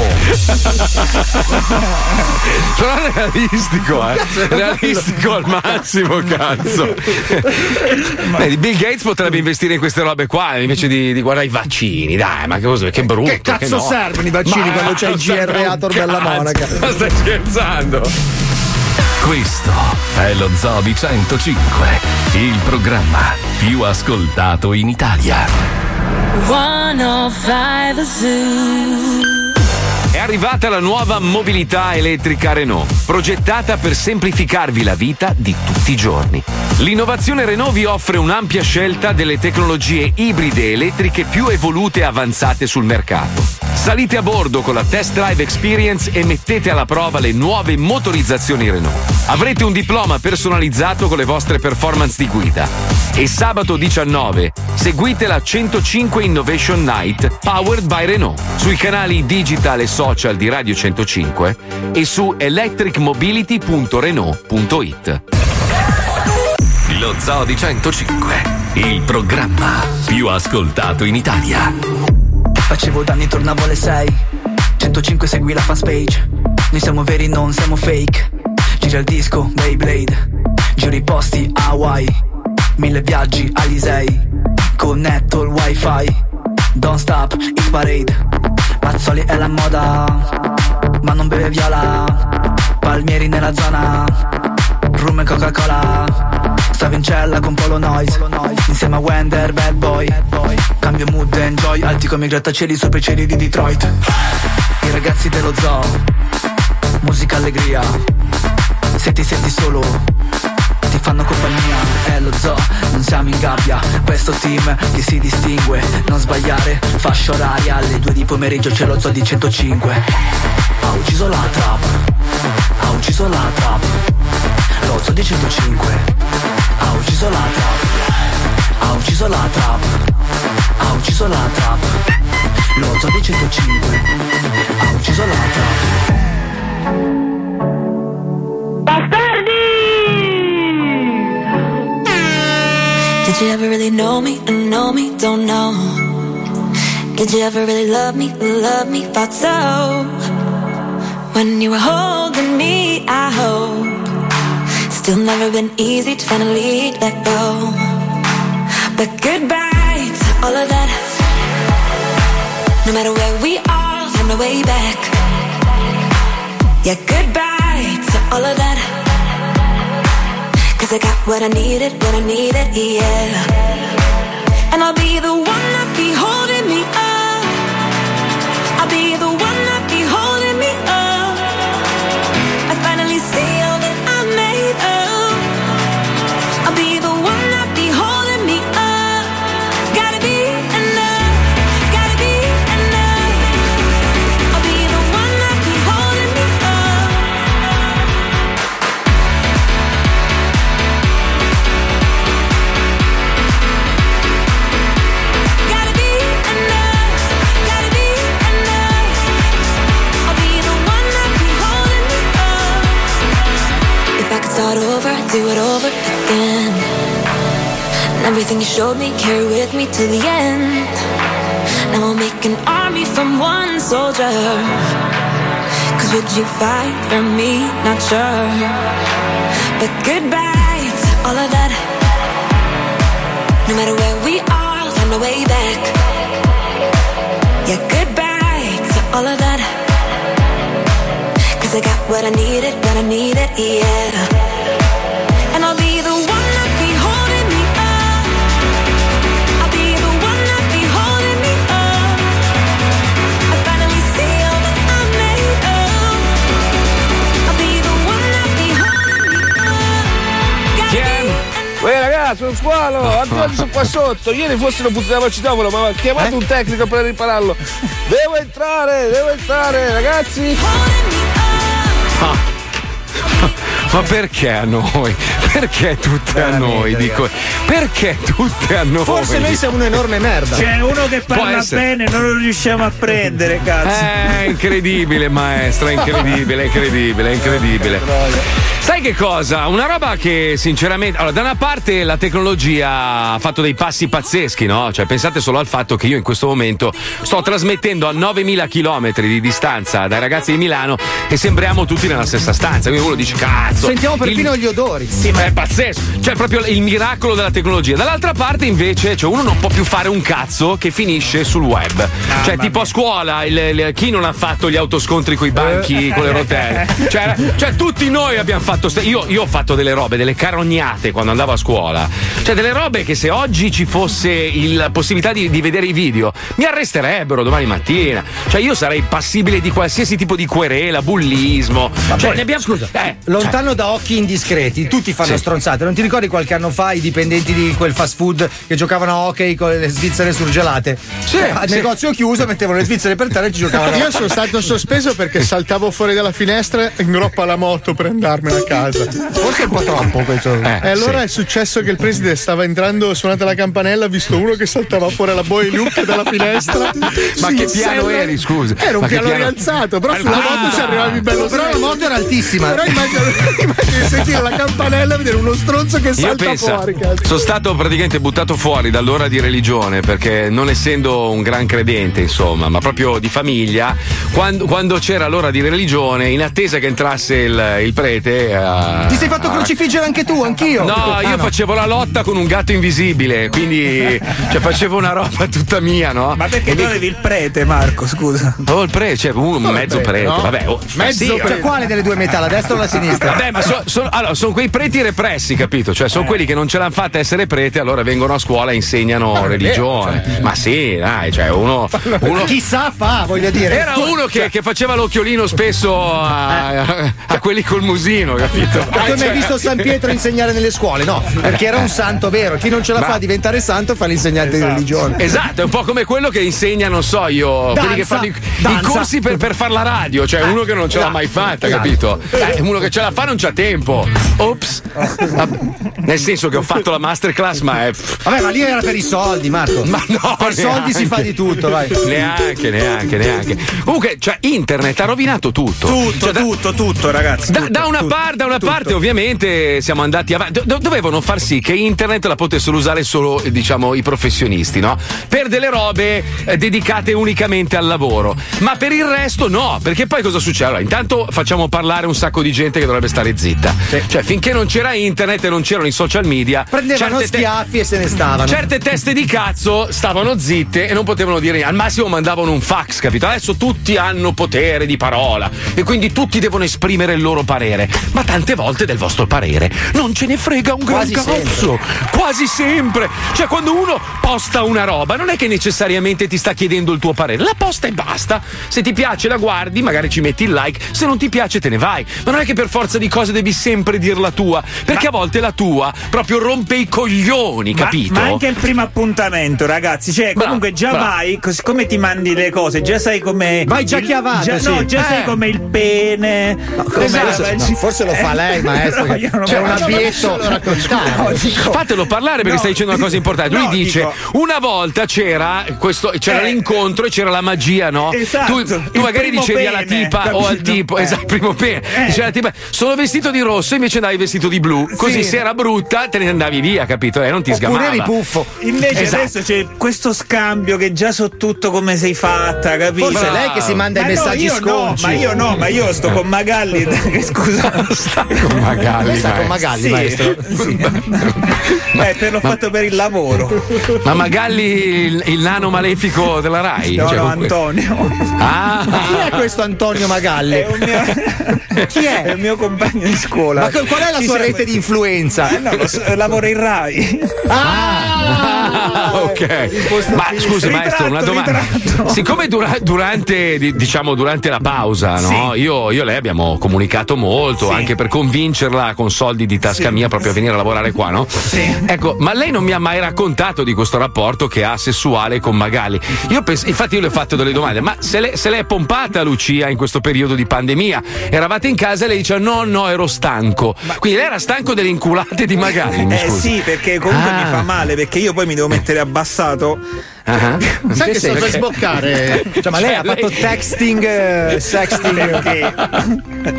Però realistico, eh. Realistico al massimo, cazzo. Vedi, Bill Gates potrebbe investire in queste robe qua invece di, di guardare i vaccini. Dai, ma che, cosa, che brutto. Che cazzo no. servono i vaccini Ma quando c'è il GRA un Tor Bella cazzo. Monaca? <laughs> Ma stai scherzando? Questo è lo Zoo di 105, il programma più ascoltato in Italia. 105 Zoo. È arrivata la nuova mobilità elettrica Renault, progettata per semplificarvi la vita di tutti i giorni. L'innovazione Renault vi offre un'ampia scelta delle tecnologie ibride elettriche più evolute e avanzate sul mercato. Salite a bordo con la Test Drive Experience e mettete alla prova le nuove motorizzazioni Renault. Avrete un diploma personalizzato con le vostre performance di guida. E sabato 19 seguite la 105 Innovation Night powered by Renault sui canali digital e social di Radio 105 e su electricmobility.renault.it. Lo Zoo di 105, il programma più ascoltato in Italia. Facevo danni, tornavo alle 6 105 segui la fanpage Noi siamo veri, non siamo fake. Gira il disco, Beyblade. Giro i posti, Hawaii. Mille viaggi, Alisei. Connetto il wifi. Don't stop, hit parade. Mazzoli è la moda Ma non beve viola. Palmieri nella zona. Rum e Coca-Cola Stavo in cella con Polo Noise. Insieme a Wender, bad boy. Cambio mood, enjoy. Alti come i grattacieli sopra i cieli di Detroit. I ragazzi dello zoo. Musica allegria. Se ti senti solo Ti fanno compagnia. È lo zoo, non siamo in gabbia. Questo team che si distingue. Non sbagliare, fascia oraria. Alle due di pomeriggio c'è lo zoo di 105 Ha ucciso la trap. Ha ucciso la trap. Lo zoo di 105 ha ucciso la trap Ha ucciso la trap Ha ucciso la trap Lo zoo di 105 Ha ucciso la trap Did you ever really know me and know me? Don't know. Did you ever really love me? Love me? Thought so. When you were holding me, I hope. Still never been easy to finally let go. But goodbye to all of that. No matter where we are, find a way back. Yeah, goodbye to all of that. Cause I got what I needed, what I needed, yeah. And I'll be the one start over, do it over again. And everything you showed me, carry with me to the end. Now I'll make an army from one soldier. Cause would you fight for me? Not sure. But goodbye to all of that. No matter where we are, I'll find a way back. Yeah, goodbye to all of that. Cause I got what I needed, what I needed, yeah. Lo squalo, <laughs> Antonio sono qua sotto. Ieri forse non funzionava il citofono, ma chiamate un tecnico per ripararlo. Devo entrare, devo entrare, ragazzi. Ma, ma perché a noi? Perché tutte a noi? Dico, perché tutte a noi? Forse noi siamo un'enorme merda. C'è uno che parla bene, non lo riusciamo a prendere, cazzo. È incredibile, maestra, è incredibile, incredibile, è incredibile. Sai che cosa? Una roba che sinceramente. Allora, da una parte la tecnologia ha fatto dei passi pazzeschi, no? Cioè, pensate solo al fatto che io in questo momento sto trasmettendo a 9000 km di distanza dai ragazzi di Milano e sembriamo tutti nella stessa stanza. Quindi uno dice, cazzo. Sentiamo perfino il- gli odori. Sì, ma è pazzesco. Cioè, proprio il miracolo della tecnologia. Dall'altra parte, invece, cioè, uno non può più fare un cazzo che finisce sul web. cioè, tipo a scuola, il- il- chi non ha fatto gli autoscontri con i banchi, con le rotelle? Cioè, cioè, tutti noi abbiamo fatto. Ste- Io, io ho fatto delle robe, delle carognate quando andavo a scuola. Cioè, delle robe che se oggi ci fosse la possibilità di, di vedere i video, mi arresterebbero domani mattina. Cioè, io sarei passibile di qualsiasi tipo di querela, bullismo. cioè, ne abbiamo. Scusa, Eh, lontano da occhi indiscreti, tutti fanno Sì. stronzate. Non ti ricordi qualche anno fa i dipendenti di quel fast food che giocavano a hockey con le svizzere surgelate? Sì, Eh, al sì. negozio chiuso mettevano le svizzere per terra e ci giocavano. Io sono stato sospeso perché saltavo fuori dalla finestra in groppa alla moto per andarmene a casa. Forse un po' troppo questo. e allora è successo che il preside stava entrando, suonata la campanella, ha visto uno che saltava fuori alla boy Luke dalla finestra. <laughs> Ma Sì, che piano eri, scusa? Era un piano, piano- rialzato, però Ah, sulla moto ci arrivavi bello Però la moto era altissima. Però immagina <laughs> di sentire la campanella e vedere uno stronzo che salta pensa, fuori. cazzo. sono stato praticamente buttato fuori dall'ora di religione perché non essendo un gran credente, insomma, ma proprio di famiglia, quando, quando c'era l'ora di religione, in attesa che entrasse il, il prete. Eh, Ti sei fatto a- crocifiggere anche tu, anch'io. No, Ah, io facevo la lotta con un gatto invisibile, quindi cioè, facevo una roba tutta mia, no? Ma perché tu mi- avevi il prete, Marco, scusa. Oh, il prete, cioè un Come mezzo prete, prete, no? vabbè. oh, Mezzo sì, prete. Cioè, quale delle due metà, la destra o la sinistra? Vabbè, ma so- sono, allora, sono quei preti repressi, capito? Cioè, sono quelli che non ce l'hanno fatta essere prete, allora vengono a scuola e insegnano Ma religione. vero, cioè. Ma sì, dai, cioè, uno. uno- Chissà fa, voglio dire. Era uno che, che faceva l'occhiolino spesso a, a quelli col musino, capito? Ma tu hai mai Cioè- visto San Pietro insegnare nelle scuole? No, perché era un santo vero. Chi non ce la Ma- fa a diventare santo fa l'insegnante di religione. Esatto, è un po' come quello che insegna, non so io, Danza, quelli che fanno i, i corsi per, per fare la radio, cioè uno che non ce l'ha esatto, mai fatta, esatto. capito? Eh, uno che ce la fa non c'ha tempo. Ops. Nel senso che ho fatto la masterclass, ma è. Vabbè, ma lì era per i soldi, Marco. Ma no, per soldi si fa di tutto, vai. Neanche, neanche, neanche. Comunque, cioè, internet ha rovinato tutto. Tutto, Cioè, da- tutto, tutto, ragazzi. da, tutto, da una, tutto, par- da una tutto. parte, ovviamente, siamo andati avanti. Do- dovevano far sì che internet la potessero usare solo, eh, diciamo, i professionisti, no? Per delle robe eh, dedicate unicamente al lavoro. Ma per il resto, no, perché poi cosa succede? Allora, intanto facciamo parlare un sacco di gente che dovrebbe stare zitta. Cioè, finché non c'era internet e non c'erano i social media, Prendevano certe te- schiaffi e se ne stavano. Certe teste di cazzo stavano zitte e non potevano dire niente. Al massimo mandavano un fax, capito? Adesso tutti hanno potere di parola e quindi tutti devono esprimere il loro parere. Ma tante volte del vostro parere non ce ne frega un gran Quasi cazzo. Quasi sempre. Cioè, quando uno posta una roba, non è che necessariamente ti sta chiedendo il tuo parere. La posta e basta. Se ti piace, la guardi, magari ci metti il like. Se non ti piace, te ne vai. Ma non è che per forza di cose devi sempre dir la tua. Perché a volte la tua proprio rompe i coglioni, Ma- capito? Ma, anche il primo appuntamento, ragazzi. Cioè, Bravo, comunque già bravo. vai, così come ti mandi le cose, già sai come. Vai già chiavato, già- sì. No, già Eh. sai come il pene. come Esatto, vai- no, forse lo fa lei, maestro, No, che io non c'è lo un faccio. abbietto. No, raccontare. dico- Fatelo parlare perché No, stai dicendo una cosa importante. Lui no, dice: dico- una volta c'era questo, c'era Eh. l'incontro e c'era la magia, no? Esatto, tu, tu magari dicevi alla pene, tipa o al capito? tipo, Eh. esatto, primo pene. Dicevi alla tipa, sono vestito di rosso, invece andavi vestito di blu. Così Sì. se era brutta, te ne andavi via, capito? E non ti Oppure sgamava. eri puffo. Invece Esatto. adesso c'è questo scambio che già so tutto come sei fatta, capito? Forse è lei che si manda i Ma no, messaggi io sconci. No, ma io no, ma io sto con Magalli. <laughs> che scusa. Con Magalli, Lei sta con. Magalli, Sì. maestro. Sì. <laughs> Eh, te l'ho fatto per il lavoro. Ma Magalli il, il nano malefico della Rai? No, Cioè, no, comunque- Antonio. Ah, Chi è questo Antonio Magalli? È un mio, Chi è? è il mio compagno di scuola. Ma qual è la Ci sua rete di influenza? Eh, no, so, lavora in Rai. Ah, ok. Ma scusi, maestro, una domanda. Siccome dura- durante, di- diciamo, durante la pausa, no? Io, io e lei abbiamo comunicato molto, Sì. anche per convincerla con soldi di tasca Sì. mia proprio a venire a lavorare qua, no? Ecco, ma lei non mi ha mai raccontato di questo rapporto che ha sessuale con Magali. Io pens- infatti io le ho fatto delle domande, ma se lei, se lei è pompata Lucia in questo periodo di pandemia, eravate in casa e lei dice no, no, ero stanco. Quindi lei era stanco delle inculate di Magali, Eh scusi. sì, perché comunque Ah. mi fa male, perché io poi mi devo mettere abbassato Ah, Sai che sto per sboccare? Cioè, ma lei ha fatto texting, eh, sexting.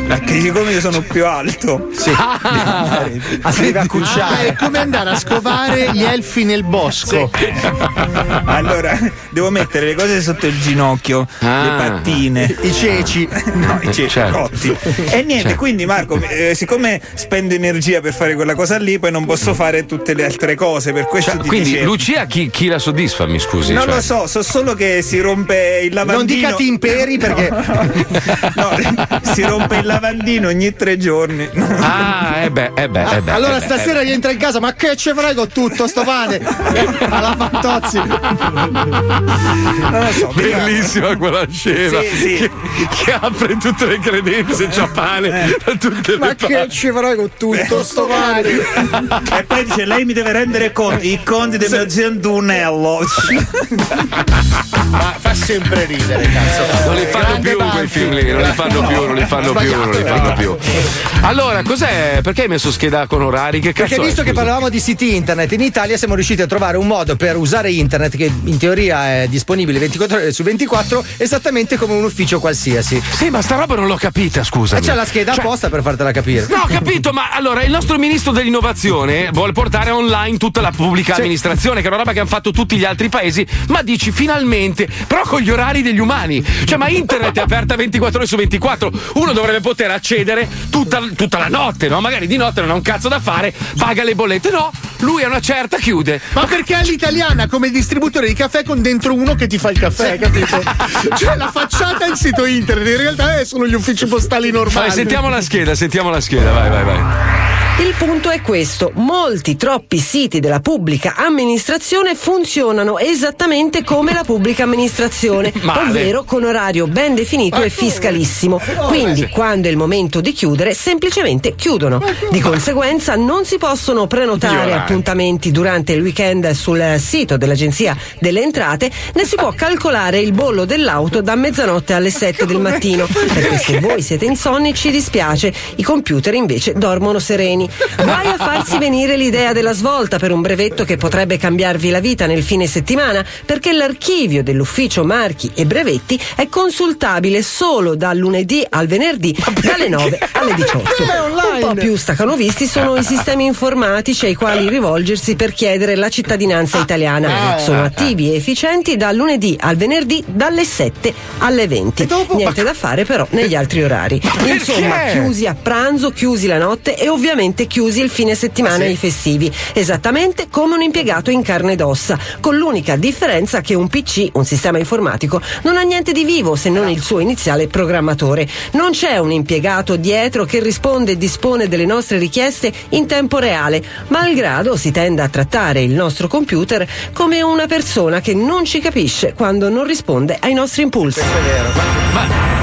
Perché siccome io sono più alto. Sì. Ah, si deve accucciare. Ah, è come andare a scovare gli elfi nel bosco. Allora, devo mettere le cose sotto il ginocchio, Ah. le pattine. I ceci. <laughs> No, i ceci Certo. cotti. E niente, Certo. quindi Marco, eh, siccome spendo energia per fare quella cosa lì, poi non posso fare tutte le altre cose. Per questo Cioè, ti quindi dicevo. Lucia chi, chi la soddisfa, mi scusi? Non cioè. lo so, so solo che si rompe il lavandino. Non dica timperi perché. <laughs> No, si rompe il lavandino ogni tre giorni. Ah, eh beh, eh beh, eh beh. allora eh beh, stasera eh rientra in casa, ma che ci farai con tutto sto pane? <laughs> Alla Fantozzi. Non lo so. Bellissima quella scena Sì, sì. Che, che apre tutte le credenze, c'ha pane da tutte le Ma che parti. ci farai con tutto sto pane? E poi dice: Lei mi deve rendere conto i conti del mio zio Antunello. <laughs> Ma fa sempre ridere, cazzo. Non li fanno più Banfi. quei film lì, non li fanno più, non li fanno più, non li fanno più. Allora, cos'è? Perché hai messo scheda con orari? Che cazzo Perché è, visto che scusa? parlavamo di siti internet, in Italia siamo riusciti a trovare un modo per usare internet che in teoria è disponibile 24 ore su 24, esattamente come un ufficio qualsiasi. Sì, ma sta roba non l'ho capita, scusa. E c'è la scheda apposta per fartela capire. No, ho capito, ma allora il nostro ministro dell'innovazione vuole portare online tutta la pubblica amministrazione, che è una roba che hanno fatto tutti gli altri paesi, ma dici finalmente, però con gli orari degli umani. Cioè, ma internet è aperta 24 ore su 24, uno dovrebbe poter accedere tutta, tutta la notte, no? Magari di notte non ha un cazzo da fare, paga le bollette, no, lui a una certa chiude. Ma perché all'italiana come il distributore di caffè con dentro uno che ti fa il caffè, capito? <laughs> Cioè la facciata è il sito internet, in realtà eh, sono gli uffici postali normali. Vai, sentiamo la scheda, sentiamo la scheda, vai, vai, vai. Il punto è questo, molti troppi siti della pubblica amministrazione funzionano esattamente come la pubblica amministrazione, <laughs> ovvero con orario ben definito e fiscalissimo. Quindi quando è il momento di chiudere semplicemente chiudono. Di conseguenza non si possono prenotare appuntamenti durante il weekend sul sito dell'Agenzia delle Entrate, né si può calcolare il bollo dell'auto da mezzanotte alle 7 del mattino. Perché? se voi siete insonni ci dispiace, i computer invece dormono sereni. <laughs> Guai a farsi venire l'idea della svolta per un brevetto che potrebbe cambiarvi la vita nel fine settimana, perché l'archivio dell'ufficio marchi e brevetti è consultabile solo dal lunedì al venerdì dalle 9 alle 18. <laughs> Un po' più stacanovisti sono i sistemi informatici ai quali rivolgersi per chiedere la cittadinanza italiana. Sono attivi e efficienti dal lunedì al venerdì dalle 7 alle 20. Niente da fare però negli altri orari. Insomma, chiusi a pranzo, chiusi la notte e ovviamente chiusi il fine settimana e i festivi. Esattamente come un impiegato in carne ed ossa, con l'unica differenza che un PC, un sistema informatico, non ha niente di vivo se non il suo iniziale programmatore. Non c'è un impiegato dietro che risponde e dispone delle nostre richieste in tempo reale, malgrado si tenda a trattare il nostro computer come una persona che non ci capisce quando non risponde ai nostri impulsi.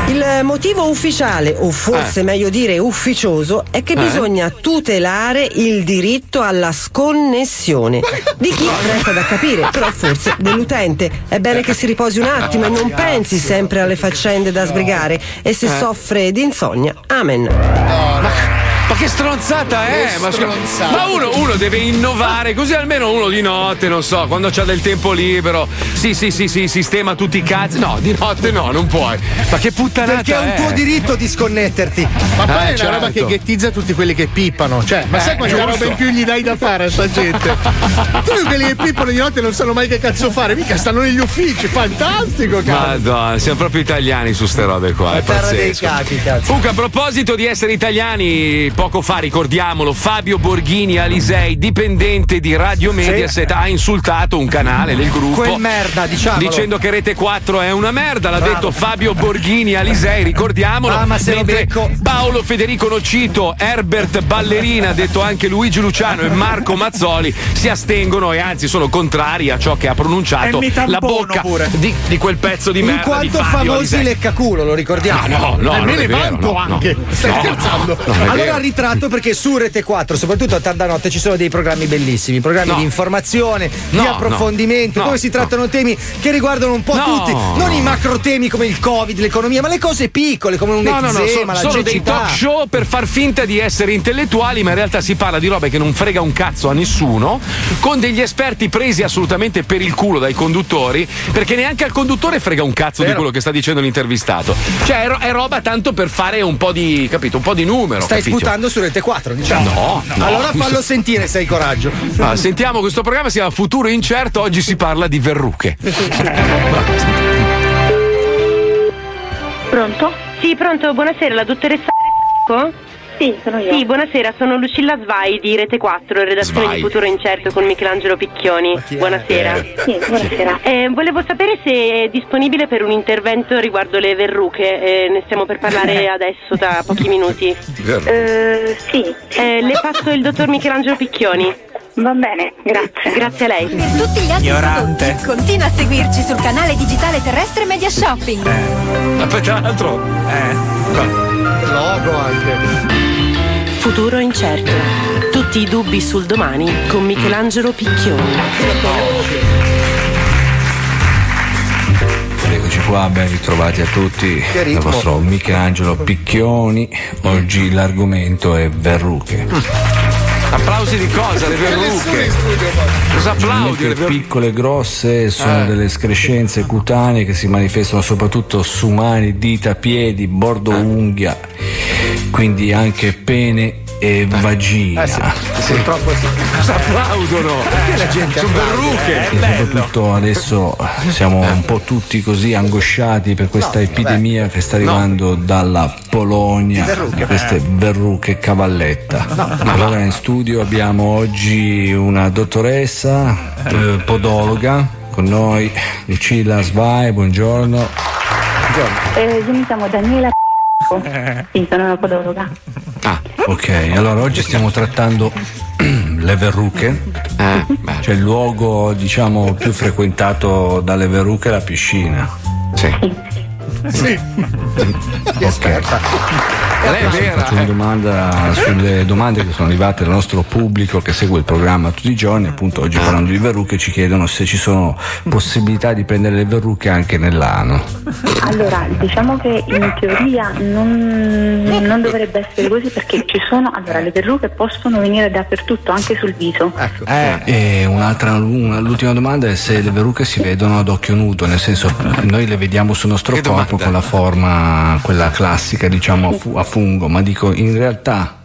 Il motivo ufficiale, o forse meglio dire ufficioso, è che Eh? bisogna tutelare il diritto alla sconnessione. Di chi resta da capire, però forse dell'utente. È bene che si riposi un attimo e non pensi sempre alle faccende da sbrigare. E se Eh. soffre di insonnia, amen. Ma che stronzata è? Che Ma, scusa- stronzata. ma uno, uno deve innovare, così almeno uno di notte, non so, quando c'ha del tempo libero. Sì, sì, sì, sì, sistema tutti i cazzi. No, di notte no, non puoi. Ma che puttanata Perché è un è? tuo diritto di sconnetterti. Ma poi Eh, è una certo. roba che ghettizza tutti quelli che pippano. Cioè, ma Eh, sai quanta giusto. roba in più gli dai da fare a sta gente? <laughs> tu quelli che pippano di notte non sanno mai che cazzo fare, mica stanno negli uffici, fantastico, cazzo. Madonna, siamo proprio italiani su ste robe qua. È terra dei pazzesco. cachi, cazzo. Comunque, a proposito di essere italiani, poco fa ricordiamolo, Fabio Borghini Alisei, dipendente di Radio Mediaset, ha insultato un canale del gruppo. Quel merda, diciamolo. Dicendo che Rete 4 è una merda, l'ha Bravo. detto Fabio Borghini Alisei, ricordiamolo. Ah, ma se Mentre. Paolo Federico Nocito, Herbert Ballerina, detto anche Luigi Luciano e Marco Mazzoli si astengono e anzi sono contrari a ciò che ha pronunciato la bocca di, di quel pezzo di In merda. quanto di Fabio famosi Alisei. leccaculo, lo ricordiamo. Ah, no, no, E non me è ne vero, vanto no, no. anche. Stai No, scherzando? no, allora. Ritratto perché su Rete 4, soprattutto a tarda notte, ci sono dei programmi bellissimi, programmi No. di informazione, di No, approfondimento, no, dove no, si trattano temi che riguardano un po' No. tutti, non i macro temi come il Covid, l'economia, ma le cose piccole come un No, no, no, eczema, sono, la sono dei talk show per far finta di essere intellettuali, ma in realtà si parla di robe che non frega un cazzo a nessuno, con degli esperti presi assolutamente per il culo dai conduttori, perché neanche al conduttore frega un cazzo di Vero. quello che sta dicendo l'intervistato. Cioè, è roba tanto per fare un po' di, capito, un po' di numero. Stai capito? Sputando su Rete 4, diciamo. No, no. allora fallo sentire se hai coraggio. Ah, sentiamo, questo programma si chiama Futuro Incerto, oggi si parla di verruche. Pronto? Sì, pronto, buonasera, la dottoressa Sì, sono io. Sì, buonasera, sono Lucilla Svai di Rete 4, redazione Svai. di Futuro Incerto con Michelangelo Picchioni. Buonasera. Eh. Sì, buonasera. <laughs> Eh, volevo sapere se è disponibile per un intervento riguardo le verruche, eh, ne stiamo per parlare <laughs> adesso tra pochi minuti. Eh, sì. le passo il dottor Michelangelo Picchioni. Va bene, grazie. Grazie a lei. Per tutti gli altri Ignorante. prodotti, continua a seguirci sul canale digitale terrestre Media Shopping. Aspetta, l'altro. Logo anche. Futuro incerto. Tutti i dubbi sul domani con Michelangelo Picchioni. Eccoci qua, ben ritrovati a tutti dal vostro Michelangelo Picchioni. Oggi l'argomento è verruche. Applausi di cosa? Le verruche. Cosa applaudi? Le verruche? piccole e grosse sono Eh. delle escrescenze cutanee che si manifestano soprattutto su mani, dita, piedi, bordo Eh. unghia, quindi anche pene e vagina. Eh sì, purtroppo sì. Cosa applaudono? Perché la gente Sono applaude? verruche. E soprattutto adesso siamo un po' tutti così angosciati per questa No, epidemia che sta arrivando dalla Polonia, Verruche. queste verruche cavalletta. allora in studio abbiamo oggi una dottoressa eh, podologa con noi, Lucilla Svai, buongiorno. Eh, io mi chiamo Daniela Sì, sono una podologa. Ok, allora oggi stiamo trattando <clears throat> le verruche. cioè il luogo diciamo più frequentato dalle verruche è la piscina. Sì. Sì. Lei è Adesso vera. faccio una eh. domanda sulle domande che sono arrivate dal nostro pubblico che segue il programma tutti i giorni, appunto oggi parlando di verruche ci chiedono se ci sono possibilità di prendere le verruche anche nell'ano. Allora, diciamo che in teoria non, non dovrebbe essere così perché ci sono, allora le verruche possono venire dappertutto, anche sul viso. E un'altra, una- l'ultima domanda è se le verruche si vedono ad occhio nudo, nel senso noi le vediamo sul nostro corpo con la forma, quella classica diciamo a, fu- a fungo, ma dico in realtà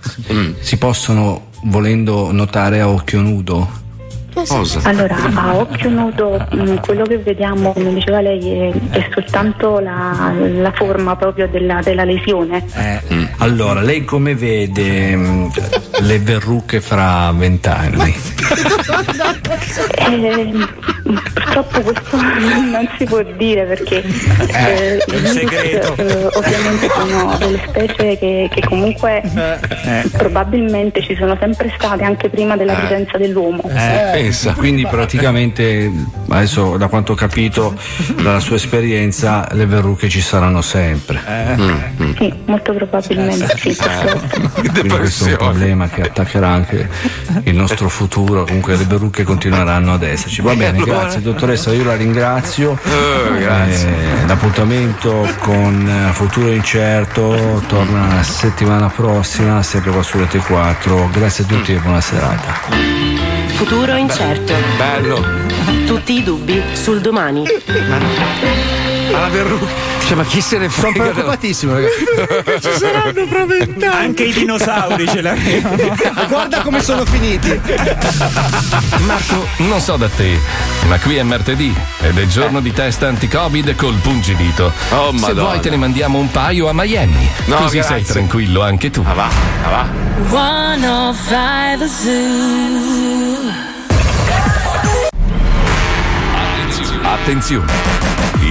si possono volendo notare a occhio nudo? Allora, a occhio nudo mh, quello che vediamo, come diceva lei, è, è soltanto la, la forma proprio della, della lesione. Mm. Allora, lei come vede mm, le verruche fra vent'anni? Eh, purtroppo questo non si può dire perché eh, è un i virus, segreto. eh, ovviamente sono delle specie che, che comunque probabilmente ci sono sempre state anche prima della Eh. presenza dell'uomo. Quindi praticamente, adesso da quanto ho capito dalla sua esperienza, le verruche ci saranno sempre. Mm, Sì, molto probabilmente sì. <laughs> Quindi questo è un problema che attaccherà anche il nostro futuro. Comunque le verruche continueranno ad esserci. Va bene, grazie dottoressa, io la ringrazio. Eh, grazie. Eh, l'appuntamento con eh, Futuro Incerto torna settimana prossima, sempre qua su Rete 4. Grazie a tutti e buona serata. Futuro incerto. Bello. Tutti i dubbi sul domani. Alla verruca. Cioè, ma chi se ne Sono frega? preoccupatissimo, ragazzi. <laughs> Ci saranno fra vent'anni. Anche i dinosauri ce l'avevano. <laughs> Guarda come sono finiti. Marco, non so da te, ma qui è martedì ed è giorno di test anti-Covid col pungidito. Oh, Se Madonna. vuoi te ne mandiamo un paio a Miami. No, Così grazie. sei tranquillo anche tu. Ah, va, ah, va. 105 Zoo. Attenzione! In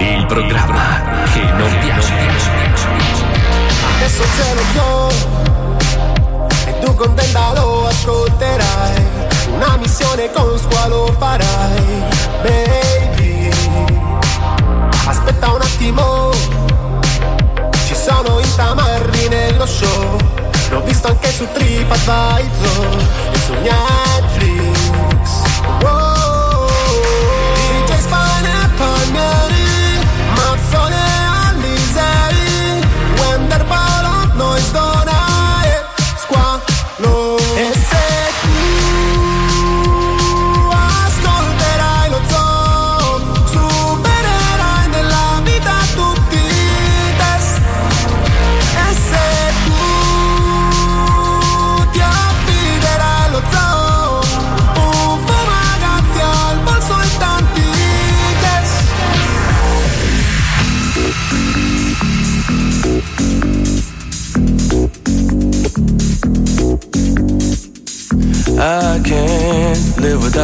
Il programma che non piace. Adesso c'è lo zoo e tu contenta lo ascolterai. Una missione con squalo farai, baby. Aspetta un attimo, ci sono i tamarri nello show. L'ho visto anche su TripAdvisor e su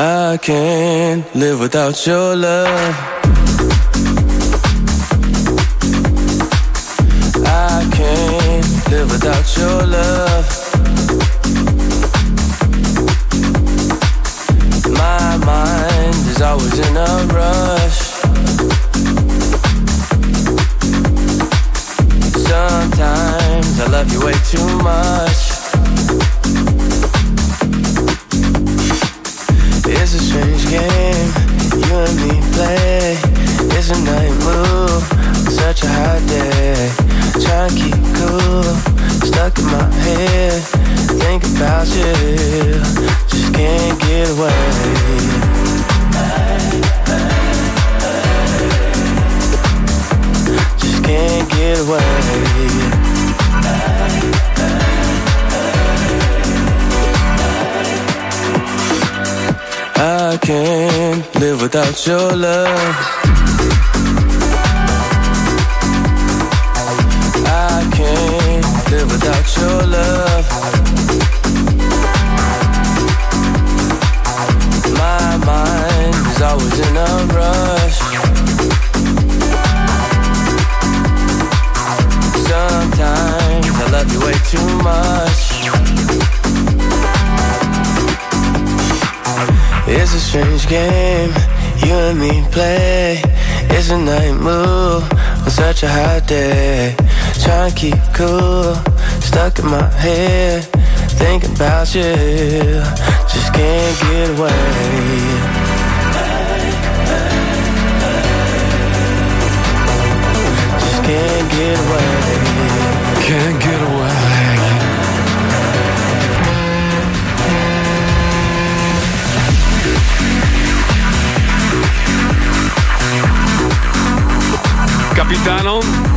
I can't live without your love. I can't live without your love. Your love. Keep cool, stuck in my head. Thinking about you, just can't get away. Just can't get away. Can't get away. Capitano,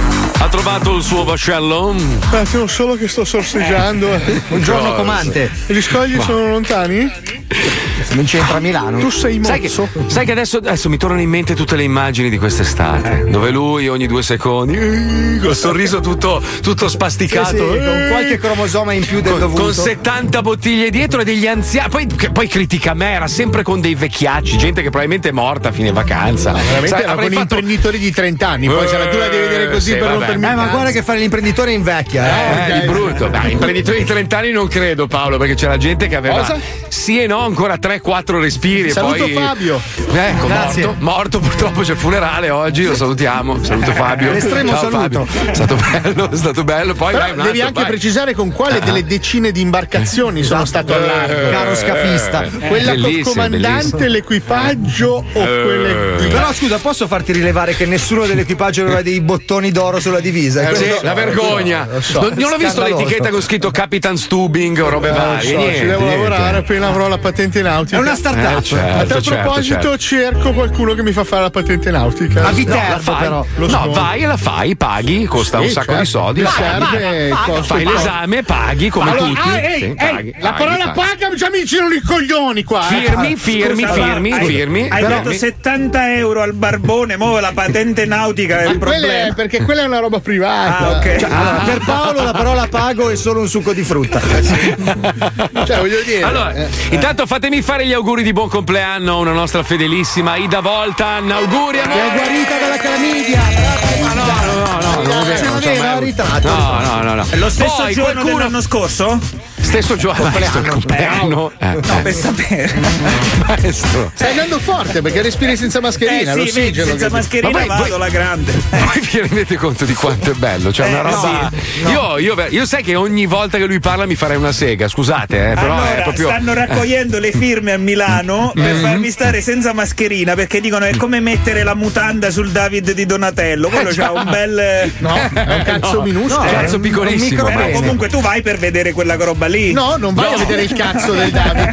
ha trovato il suo vascello? Un attimo solo che sto sorseggiando. Buongiorno, Cosa? comandante. Gli scogli Ma- sono lontani? Non c'entra Milano. Tu sei Sai che, mozzo. sai che adesso, adesso mi tornano in mente tutte le immagini di quest'estate, dove lui ogni due secondi, eh, col sorriso tutto, tutto spasticato, Sì, sì, con eh, qualche cromosoma in più del con, dovuto. con 70 bottiglie dietro e degli anziani. Poi, che poi critica me, era sempre con dei vecchiacci, gente che probabilmente è morta a fine vacanza. Veramente Sai, era con fatto- imprenditori di 30 anni. Poi la tu la devi vedere così Eh, per sì, rompermi Eh, il ma guarda che fare l'imprenditore invecchia, eh. Eh, di brutto. Dai, imprenditori di 30 anni non credo, Paolo, perché c'era gente che aveva Cosa? sì e no ancora 3-4 respiri e Saluto poi. Fabio. Ecco, Grazie. morto, morto, purtroppo c'è il funerale oggi, lo salutiamo. Saluto Fabio. L'estremo Ciao, saluto. Fabio. È stato bello, è stato bello. Poi vai devi altro, anche vai. precisare con quale Ah. delle decine di imbarcazioni sono stato a largo. Eh, Caro scafista. Quella col Bellissimo, comandante, bellissimo. l'equipaggio o Eh. quelle. Però scusa, posso farti rilevare che nessuno dell'equipaggio aveva dei bottoni d'oro sulla divisa? Eh, sì, Questo- la vergogna. Lo so. non, non ho visto l'etichetta con scritto Capitan Stubing o robe Eh, varie. so, niente, ci devo lavorare appena avrò la patente nautica. È una startup. Eh, certo, a certo, proposito, certo. cerco qualcuno che mi fa fare la patente nautica. A Viterbo, No, la fai, però. Lo no, sconto. vai e la fai, paghi, costa Sì, un sacco certo. di soldi. Fai. serve costo Fai l'esame, paghi come Allora, tutti. ah, ehi, Sì, ehi, paghi, la paghi, parola paghi. paga già mi girano i coglioni qua. eh. Firmi, firmi, Scusa, firmi, hai- firmi. Hai Però- dato 70 euro al barbone, mo la patente nautica è il problema. è- perché quella è una roba privata. Ah, ok. Cioè, allora, per Paolo la parola pago è solo un succo di frutta. <laughs> Cioè, voglio dire. Allora, eh, intanto fatemi fare gli auguri di buon compleanno a una nostra fedelissima Ida Voltan. Auguri a Che è guarita dalla calamidia. Ma no, no, no, no, non è vero. No, no, no, no. Lo stesso Poi giorno qualcuno- dell'anno scorso? Stesso giorno, maestro, compleanno. Eh, No, per sapere. maestro. Stai andando forte perché respiri senza mascherina. Eh sì, l'ossigeno. senza che- mascherina Ma vado voi- la grande. <laughs> Voi vi rendete conto di quanto è bello? Cioè, una Eh, roba. Io, io, io sai che ogni volta che lui parla mi farei una sega, scusate, eh, però allora, è proprio. stanno raccogliendo le firme a Milano per Mm. farmi stare senza mascherina perché dicono è come mettere la mutanda sul David di Donatello. Quello Eh, c'ha un bel. No, è un cazzo No, minuscolo. no, Eh, cazzo piccolissimo. un comunque tu vai per vedere quella roba lì. No, non vai a vedere il cazzo del David.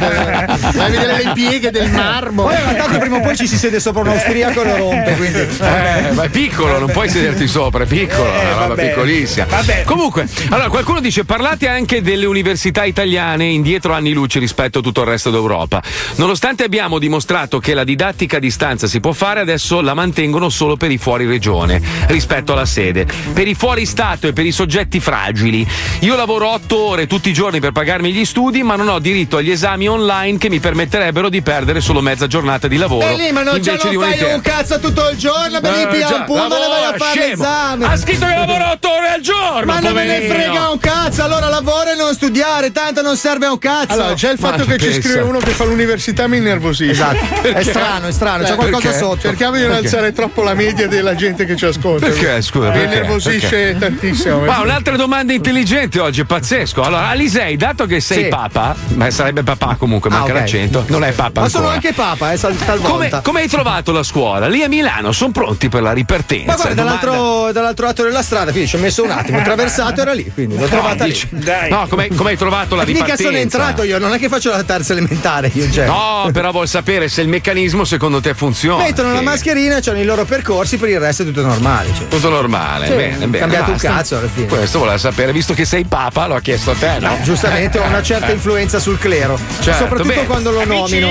Vai a vedere le pieghe del marmo. Poi ma tanto prima o poi ci si siede sopra un austriaco e lo rompe, quindi. Eh, ma è piccolo, non puoi sederti sopra, è piccolo, è una roba vabbè. piccolissima. Vabbè. Comunque, allora qualcuno dice parlate anche delle università italiane indietro anni luce rispetto a tutto il resto d'Europa. Nonostante abbiamo dimostrato che la didattica a distanza si può fare, adesso la mantengono solo per i fuori regione rispetto alla sede. Per i fuori stato e per i soggetti fragili. Io lavoro otto ore tutti i giorni per pagarmi gli studi, ma non ho diritto agli esami online che mi permetterebbero di perdere solo mezza giornata di lavoro. E lì, ma non, già invece di non fai un'intera. un cazzo tutto il giorno, per Eh, già, un pullman e vai a fare scemo. l'esame. Ha scritto che lavora 8 ore al giorno. Ma non me ne frega un cazzo, allora lavora e non studiare, tanto non serve a un cazzo. Allora, già il fatto Ma che ci scrive uno che fa l'università mi innervosisce. Esatto. <laughs> È strano, è strano, c'è qualcosa perché? sotto. Cerchiamo di non alzare troppo la media della gente che ci ascolta. Perché, scusa, Mi innervosisce tantissimo. Ma un'altra domanda intelligente oggi, è pazzesco. Allora, Alisei, dato che sei Sì. papa, ma sarebbe papà comunque, Ah, manca ok. l'accento, non è papa Ma sono ancora. anche papa, eh, sal- Come, come hai trovato la scuola? Lì a Milano sono pronti per la ripartenza. Ma guarda, dall'altro, dall'altro lato della strada, quindi ci ho messo un attimo, <laughs> ho attraversato, era lì, quindi l'ho trovata lì. dici- Dai. No, come come hai trovato la <laughs> Mica ripartenza? sono entrato io, non è che faccio la terza elementare io, cioè. No, però vuol sapere se il meccanismo secondo te funziona. Mettono la Sì. mascherina, hanno i loro percorsi, per il resto è tutto normale. Cioè. Tutto normale, Sì, bene, bene. cambiato un basta. cazzo alla fine. Questo voleva sapere, visto che sei papa, l'ho chiesto a te, no? Eh, giustamente ho una certa Eh. influenza sul clero, Certo, soprattutto bene. quando lo nomino.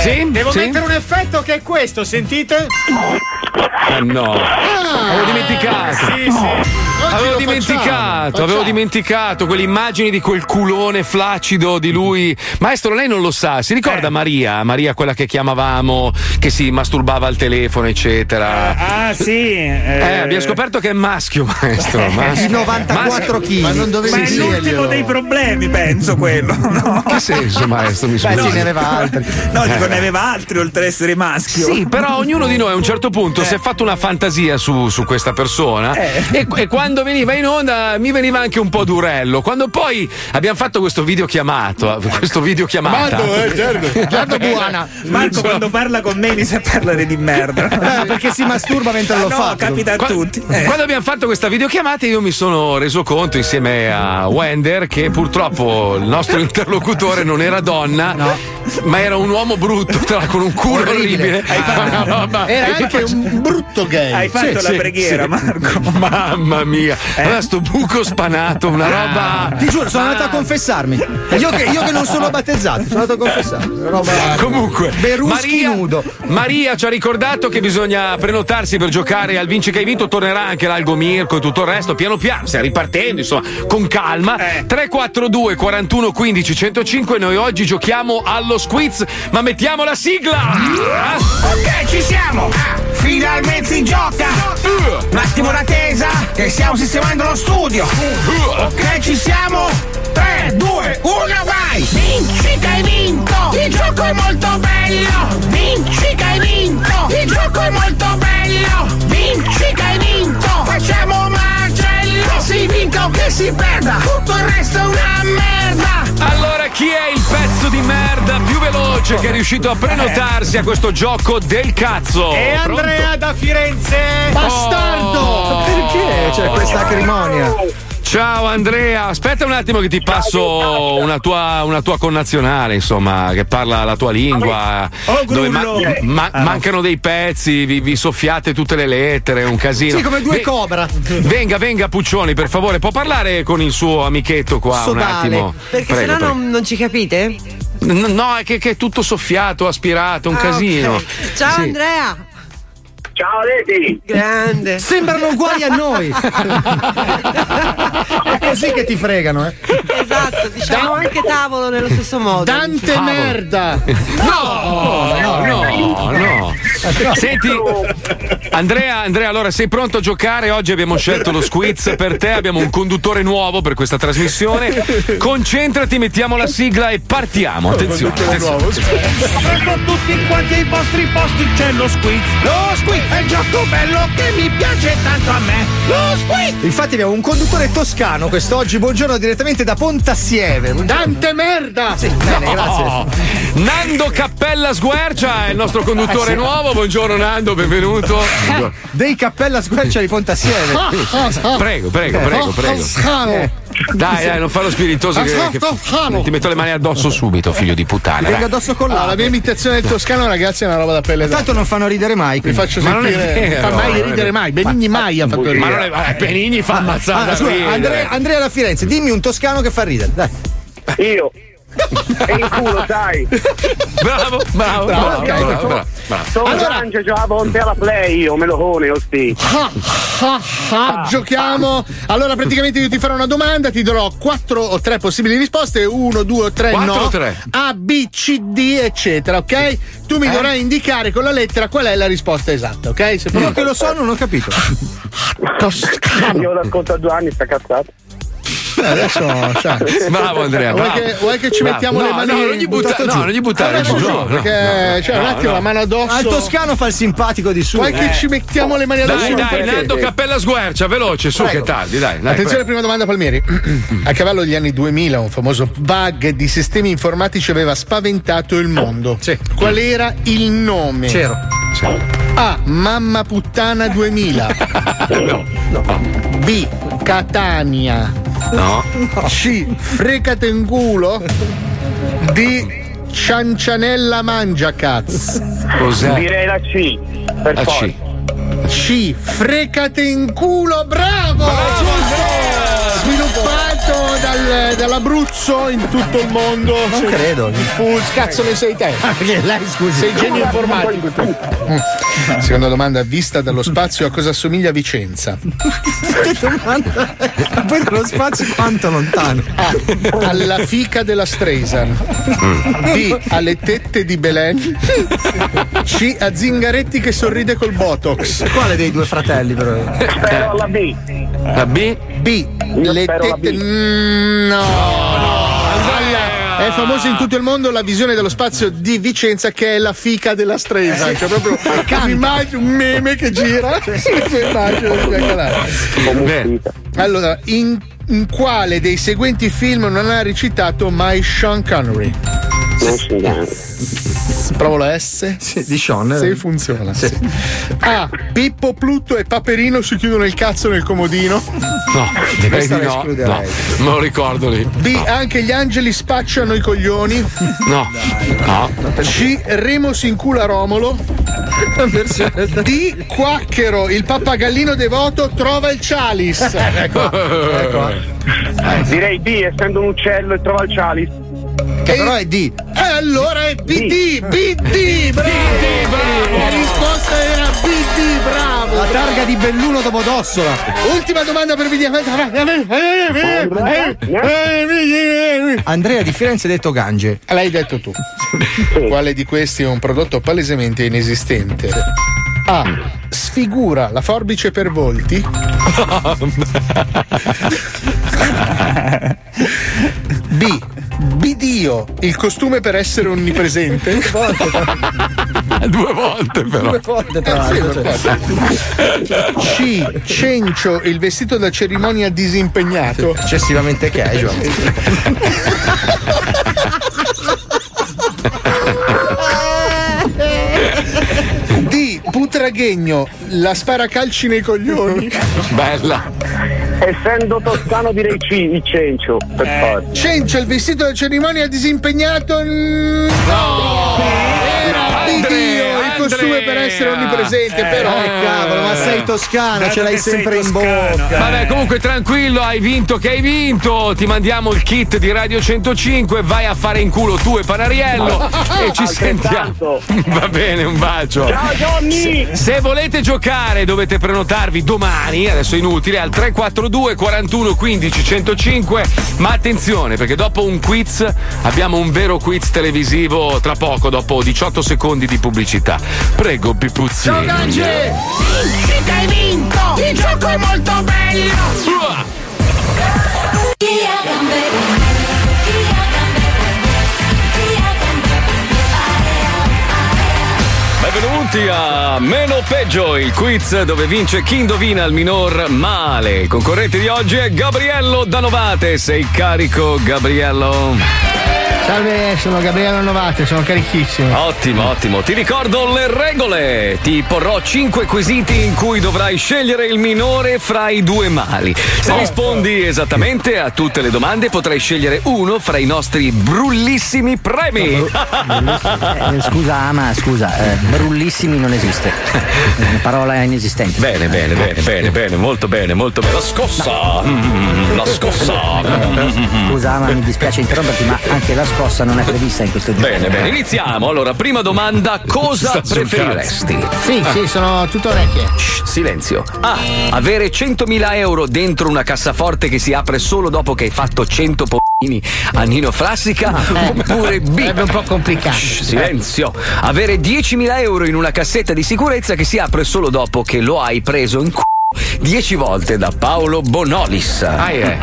Sì? Devo Sì? mettere un effetto che è questo, sentite? Eh, no. Avevo dimenticato. Sì, sì. Avevo dimenticato, avevo dimenticato quelle immagini di quel culone flaccido di lui. Maestro, lei non lo sa, si ricorda Maria? Maria, quella che chiamavamo, che si masturbava al telefono, eccetera. Ah, sì. Eh, abbiamo scoperto che è maschio, maestro. maschio. Di 94 kg. Ma non dovevi Ma è l'ultimo dei problemi, penso quello. <laughs> No, Che senso, maestro? Mi Beh, scusi. sì, ne aveva altri. no dico ne aveva altri oltre ad essere maschio. Sì, però ognuno di noi a un certo punto si è fatto una fantasia su, su questa persona e, e quando veniva in onda mi veniva anche un po' durello. Quando poi abbiamo fatto questo video chiamato, questo video chiamata. Vado, eh, certo. Certo, buona. Marco quando parla con me inizia a parlare di merda. Eh, <laughs> perché si masturba mentre Ah, lo no, fa. capita a Qua- tutti. Eh. Quando abbiamo fatto questa videochiamata io mi sono reso conto insieme a Wender che purtroppo il nostro <laughs> interlocutore non era donna, ma era un uomo brutto, tra con un culo Orribile. orribile. <laughs> Una roba- Era anche un brutto gay. Hai fatto Sì, la sì, preghiera, sì. Marco. Mamma mia, allora sto buco spanato, una roba. Ti giuro, sono andato a confessarmi. Io che, io che non sono battezzato, sono andato a confessarmi. Una Roba... Comunque, Beruschi Maria, nudo. Maria ci ha ricordato che bisogna prenotarsi per giocare al Vinci che hai vinto. Tornerà anche l'Algo Mirko e tutto il resto. Piano piano, stai ripartendo, insomma, con calma. Eh. 342 41 15 105. Noi oggi giochiamo allo squiz, ma mettiamo la sigla. Ah, Ok, ci siamo! Finalmente si gioca! Un attimo d'attesa, che stiamo sistemando lo studio! Ok, ci siamo! 3, 2, 1, vai! Vinci che hai vinto! Il gioco è molto bello! Vinci che hai vinto! Il gioco è molto bello! Vinci che hai vinto! Facciamo si vinca o che si perda! Tutto il resto è una merda! Allora, chi è il pezzo di merda più veloce che è riuscito a prenotarsi a questo gioco del cazzo? E Pronto? Andrea da Firenze! Bastardo! Oh. Perché c'è questa acrimonia? Ciao Andrea, aspetta un attimo che ti passo una tua, una tua connazionale, insomma, che parla la tua lingua, Oh, dove ma- ma- Ah. mancano dei pezzi, vi, vi soffiate tutte le lettere, è un casino. Sì, come due cobra. Venga, venga Puccioni, per favore, può parlare con il suo amichetto qua un Sodale. attimo? Perché Prego, sennò prego. non, non ci capite? No, è che, che è tutto soffiato, aspirato, un Ah, casino. ok. Ciao Sì. Andrea! Ciao Leti! Grande! Sembrano uguali a noi! <laughs> È così che ti fregano, eh? Esatto, diciamo anche tavolo nello stesso modo. Dante merda! No, no, no, no. <laughs> Senti, <laughs> Andrea, Andrea, allora sei pronto a giocare? Oggi abbiamo scelto lo squiz per te, abbiamo un conduttore nuovo per questa trasmissione. Concentrati, mettiamo la sigla e partiamo. Attenzione, attenzione. Presto tutti quanti ai vostri posti c'è lo squiz Lo squiz è il gioco bello che mi piace tanto a me Lo squiz Infatti abbiamo un conduttore toscano quest'oggi, buongiorno direttamente da Pontassieve. Dante merda! Sì, bene, No. grazie. Nando Cappella Sguercia è il nostro conduttore Eh, Buongiorno Nando, benvenuto. <laughs> Dei cappella squercia di Pontassieve. <laughs> Prego, prego, prego, prego. Dai, dai, non fa lo spiritoso che, che- ti metto le mani addosso subito, figlio di puttana. Venga dai. addosso con la mia imitazione del toscano, ragazzi, è una roba da pelle. Tanto non fanno ridere mai. Vi quindi. faccio non sentire. vero, fa mai non ridere mai. Benigni mai ha fatto ridere. Ma non è, Benigni fa ammazzare. Ah. Andrea, Andrea da Firenze, dimmi un toscano che fa ridere. Dai. Io. E in culo, sai. Bravo, bravo, bravo, ok. bravo, bravo, bravo. Sono Allora- con te alla play io, melone, osti. Ah, ah, ah, giochiamo. Allora, praticamente io ti farò una domanda, ti darò quattro o tre possibili risposte: uno, due o tre Quattro no. o tre? A, B, C, D, eccetera, ok? Tu mi Eh? dovrai indicare con la lettera qual è la risposta esatta, ok? Se Io che lo so, non ho capito. Io l'ascolto a due anni, sta cazzato. Eh, adesso, cioè, Bravo Andrea, Vuoi bravo. che, vuoi che ci Bravo. mettiamo No, le mani no, non gli butta- buttato no, giù? non gli buttare Vabbè, giù, giù, no, no, perché no, cioè, un attimo no. la mano addosso. Al toscano fa il simpatico di su. Vuoi che Eh. ci mettiamo le mani addosso? Dai, dai, Perché? Nando Cappella Sguercia, veloce, su, Prego. che tardi, dai. dai Attenzione, prego. prima domanda Palmieri. <clears throat> A cavallo degli anni 2000, un famoso bug di sistemi informatici aveva spaventato il mondo. Qual era il nome? C'ero. A. Mamma puttana 2000. <laughs> No, no, B. Catania. No. C. Frecate in culo. D. Ciancianella mangia caz. Cos'è? Direi la C. Per La forza. C. C. Frecate in culo, bravo! Sviluppato dal- dall'Abruzzo in tutto il mondo. Non credo. Fu, cazzo ne sei te? Perché lei, scusi. Sei genio informatico. Mm. Seconda domanda, vista dallo spazio a cosa assomiglia Vicenza? <laughs> Che domanda. Ma poi dallo spazio quanto lontano? A. Alla fica della Streisand. B. Alle tette di Belen. C. A Zingaretti che sorride col Botox. Quale dei due fratelli, però? Spero alla B. La B? B. Le tette. Mm, no, no. È famosa in tutto il mondo la visione dello spazio di Vicenza che è la fica della Streisand. Cioè proprio un'immagine, un meme che gira. <laughs> Bene. Allora, in, in quale dei seguenti film non ha recitato mai Sean Connery? Non si Provo la S. Sì, di Sean. Sì, funziona. sì. A. Pippo, Plutto e Paperino si chiudono il cazzo nel comodino. No, direi Questa di no. No, me lo ricordo lì. B. Anche gli angeli spacciano i coglioni. No, no. C. Remo si incula Romolo. D. Quacchero, il pappagallino devoto trova il chalice. <laughs> Ecco. Direi B, essendo un uccello e trova il chalice. Che però è D. E allora è BD, BD, <laughs> bravo! La risposta era BD, bravo! La targa di Belluno Domodossola. Ultima domanda per Vidia. Andrea di Firenze detto Gange. L'hai detto tu. Quale di questi è un prodotto palesemente inesistente? A. Sfigura la forbice per volti. <laughs> <laughs> il costume per essere onnipresente. Due volte però. <laughs> Due volte tra l'altro. C. Cencio, il vestito da cerimonia disimpegnato. Eccessivamente casual. D. Putraghegno, la sparacalci nei coglioni. Bella. Essendo toscano direi C, il cencio, per forza. Cencio, il vestito da cerimonia disimpegnato. di Dio, il costume per essere onnipresente, però. Eh, cavolo, ma sei toscano, ce l'hai sempre in bocca. Vabbè, comunque tranquillo, hai vinto che hai vinto. Ti mandiamo il kit di Radio 105, vai a fare in culo tu e Panariello e ci sentiamo. <laughs> Va bene, un bacio. Ciao, Johnny! Se, se volete giocare dovete prenotarvi domani, adesso è inutile, al 342 41 15 105. Ma attenzione, perché dopo un quiz abbiamo un vero quiz televisivo tra poco, dopo 18 secondi di pubblicità. Prego, Gange! Vinci che hai vinto! Il gioco è molto bello! Benvenuti a Meno Peggio, il quiz dove vince chi indovina il minor male. Il concorrente di oggi è Gabriello da Novate. Sei carico, Gabriello? Salve, sono Gabriele Novate, sono carichissimo. Ottimo, ottimo. Ti ricordo le regole. Ti porrò cinque quesiti in cui dovrai scegliere il minore fra i due mali. Se rispondi esattamente a tutte le domande, potrai scegliere uno fra i nostri brullissimi premi. Eh, scusa, Ama, scusa, eh, brullissimi non esiste. Una parola inesistente. Bene, bene, bene, bene, bene, molto bene, molto bene. La scossa! Mm, la scossa! Scusa, Ama, mi dispiace interromperti, ma anche la scossa non è prevista in questo gioco. Bene, bene, iniziamo. Allora, prima domanda: cosa preferiresti? Sì, sì, sono tutto orecchie. Shh, silenzio. A. Avere 100.000 euro dentro una cassaforte che si apre solo dopo che hai fatto 100 p***ini a Nino Frassica. Oppure B. Sarebbe un po' complicato. Shh, silenzio. Avere 10.000 euro in una cassetta di sicurezza che si apre solo dopo che lo hai preso in c***o 10 volte da Paolo Bonolis. Eh,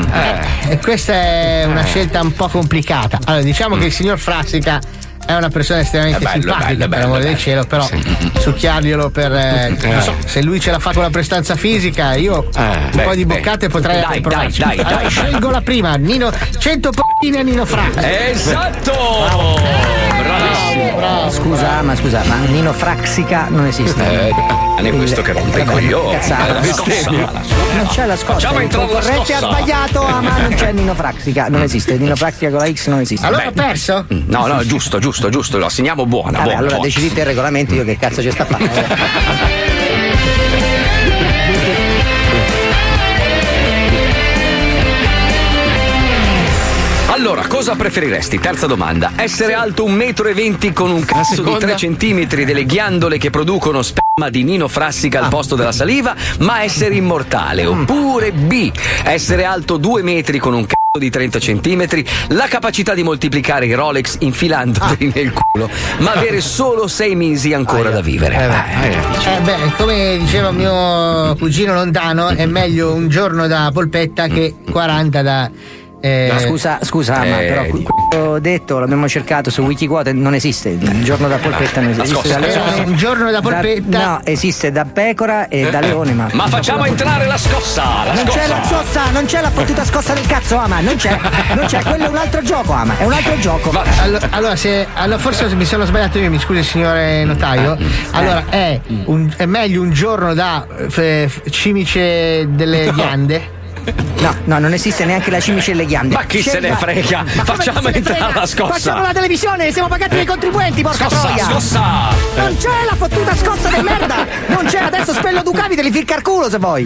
E questa è una scelta un po' complicata. Allora, diciamo che il signor Frassica è una persona estremamente bello, simpatica, bello, per amore del cielo, però succhiarglielo per. eh, non so, se lui ce l'ha fatto la prestanza fisica, io un beh, po' di beh. boccate potrei Dai, dai, dai, Allora, dai. Scelgo la prima, Nino 100 p***ine a Nino Frassica. Esatto! Bravissimo. Scusa, ma scusa, ma Nino Fraxica non esiste. Eh, è questo che rompe i coglioni. cazzata, Eh, la la. Non c'è la scossa. Facciamo il entrare la ha scossa. sbagliato, ah, ma non c'è Nino Fraxica, non esiste. Nino Fraxica con la X non esiste. Allora ho perso? No, no, giusto, giusto, giusto, lo assegniamo buona. Vabbè, buona, allora buona. decidete il regolamento, io che cazzo ci sta a fare. Allora, cosa preferiresti? Terza domanda. Essere alto 1,20 m con un cazzo di 3 cm delle ghiandole che producono sperma di Nino Frassica al posto della saliva, ma essere immortale. Oppure B. Essere alto 2 metri con un cazzo di 30 cm, la capacità di moltiplicare i Rolex infilandoli nel culo, ma avere solo 6 mesi ancora da vivere. Eh beh, come diceva mio cugino lontano, è meglio un giorno da polpetta che 40 da. Eh, No, scusa, scusa, ma eh, però que- quello detto l'abbiamo cercato su Wikiquote, non esiste. Il giorno da polpetta non esiste. da leone. Un giorno da polpetta. no, esiste da pecora e da leone, ma. Ma facciamo entrare la scossa! La non scossa! c'è la scossa, non c'è la fottuta scossa del cazzo, Ama, non c'è, non c'è, quello è un altro gioco, Ama, è un altro gioco. Allora, allora, se, allora forse mi sono sbagliato io, mi scusi signore notaio. Allora è, un- è meglio un giorno da eh, f- cimice delle ghiande. <laughs> No, no, non esiste neanche la cimice e le ghiande. Ma chi se ne frega? Ma Facciamo ne entrare frega? la scossa. Facciamo la televisione, siamo pagati dai contribuenti, porca Scossa, troia! scossa! Non c'è la fottuta scossa di merda! Non c'è, adesso spello Ducavi te li ficca al culo se vuoi!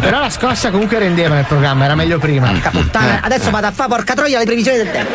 Però la scossa comunque rendeva nel programma, era meglio prima. Puttana, adesso vado a fare porca troia le previsioni del tempo.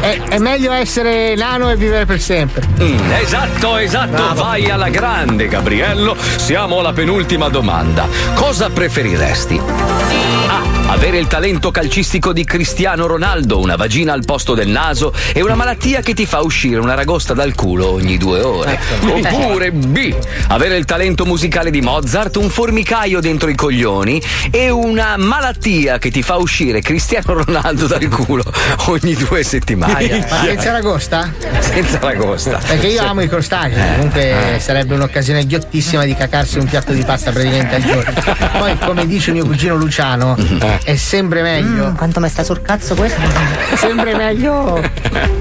È, è meglio essere nano e vivere per sempre. Mm, esatto, esatto, vai alla grande Gabriello. Siamo alla penultima domanda. Cosa preferiresti? A. avere il talento calcistico di Cristiano Ronaldo, una vagina al posto del naso e una malattia che ti fa uscire una ragosta dal culo ogni due ore. Oppure B, avere il talento musicale di Mozart, un formicaio dentro i coglioni e una malattia che ti fa uscire Cristiano Ronaldo dal culo ogni due settimane. Ma senza ragosta? Senza ragosta. Perché io amo i crostacei, comunque Eh. sarebbe un'occasione ghiottissima di cacarsi un piatto di pasta praticamente al giorno. <laughs> Poi, come dice mio cugino Luciano, è sempre meglio. Mm, quanto mi sta sul cazzo questo? Sempre meglio.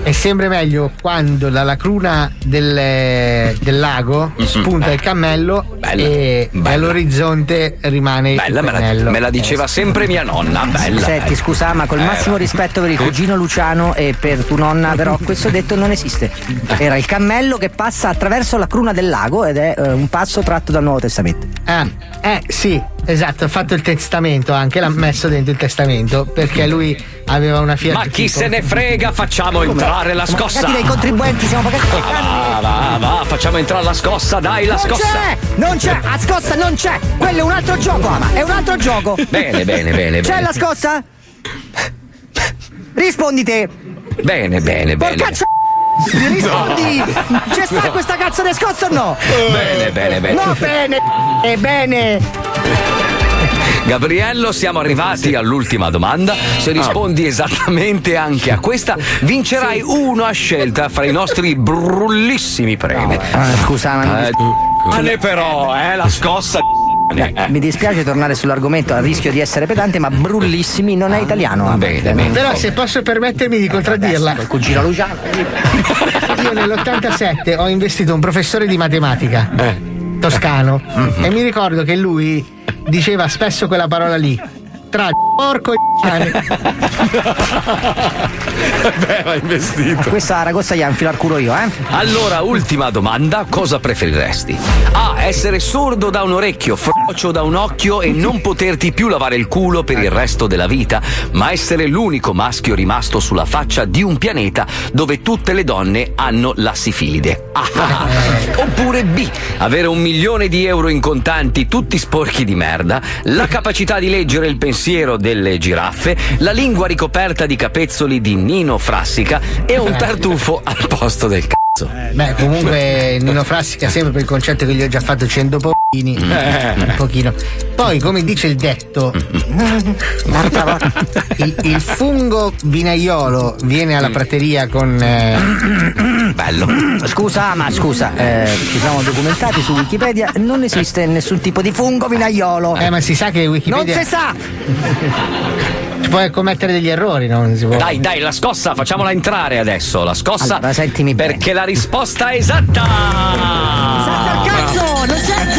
È sempre meglio quando dalla cruna del, del lago spunta il cammello e all'orizzonte rimane il Bella, me la, pennello. me la diceva sempre mia nonna, bella. Senti, scusa, ma col Eh, massimo rispetto per il cugino Luciano e per tu nonna, però <laughs> questo detto non esiste. Era il cammello che passa attraverso la cruna del lago ed è eh, un passo tratto dal Nuovo Testamento. Ah, eh sì, esatto, ha fatto il testamento anche, l'ha messo dentro il testamento perché lui aveva una Fiat. Ma chi tipo- se ne frega, facciamo entrare la Siamo scossa. pagati dai contribuenti, siamo pagati dai Va, va, va, facciamo entrare la scossa, dai, la Non scossa. c'è! Non c'è! A scossa non c'è! Quello è un altro gioco, ama! È un altro gioco! Bene, bene, bene, C'è bene. la scossa? Rispondi te! Bene, bene, bene. Porca c***o! Rispondi! C'è sta questa cazzo di scossa o no? Bene, bene, bene. No, bene! È bene! Gabriello, siamo arrivati all'ultima domanda. Se rispondi esattamente anche a questa, vincerai uno a scelta fra i nostri brullissimi premi. scusa, ma mi Eh, Cane però, eh, la scossa. Eh. Mi dispiace tornare sull'argomento a rischio di essere pedante, ma Brullissimi non è italiano. ama. Però se posso permettermi di contraddirla. Col cugino Luciano. Io nell'87 ho investito un professore di matematica toscano e mi ricordo che lui diceva spesso quella parola lì. Tra porco e cane. <laughs> Beh, l'ha investito. Questa ragosta gli infilo al culo io, eh? Allora, ultima domanda, cosa preferiresti? A. Essere sordo da un orecchio, frocio da un occhio e non poterti più lavare il culo per il resto della vita, ma essere l'unico maschio rimasto sulla faccia di un pianeta dove tutte le donne hanno la sifilide. Ah, ah. <laughs> Oppure B. Avere un milione di euro in contanti, tutti sporchi di merda, la capacità di leggere il pensiero delle giraffe, la lingua ricoperta di capezzoli di Nino Frassica e un tartufo al posto del cazzo. Beh, comunque <laughs> Nino Frassica sempre per il concetto che gli ho già fatto 100 pochini. Un pochino. Poi, come dice il detto, il, il fungo vinaiolo viene alla prateria con. eh, Bello. Scusa, ma scusa, eh, ci siamo documentati su Wikipedia, non esiste nessun tipo di fungo vinaiolo. Eh, ma si sa che Wikipedia. Non si sa! Si può commettere degli errori, non si può. Dai, dai, la scossa, facciamola entrare adesso. La scossa. Allora, sentimi bene. Perché la risposta è esatta! Esatta al cazzo!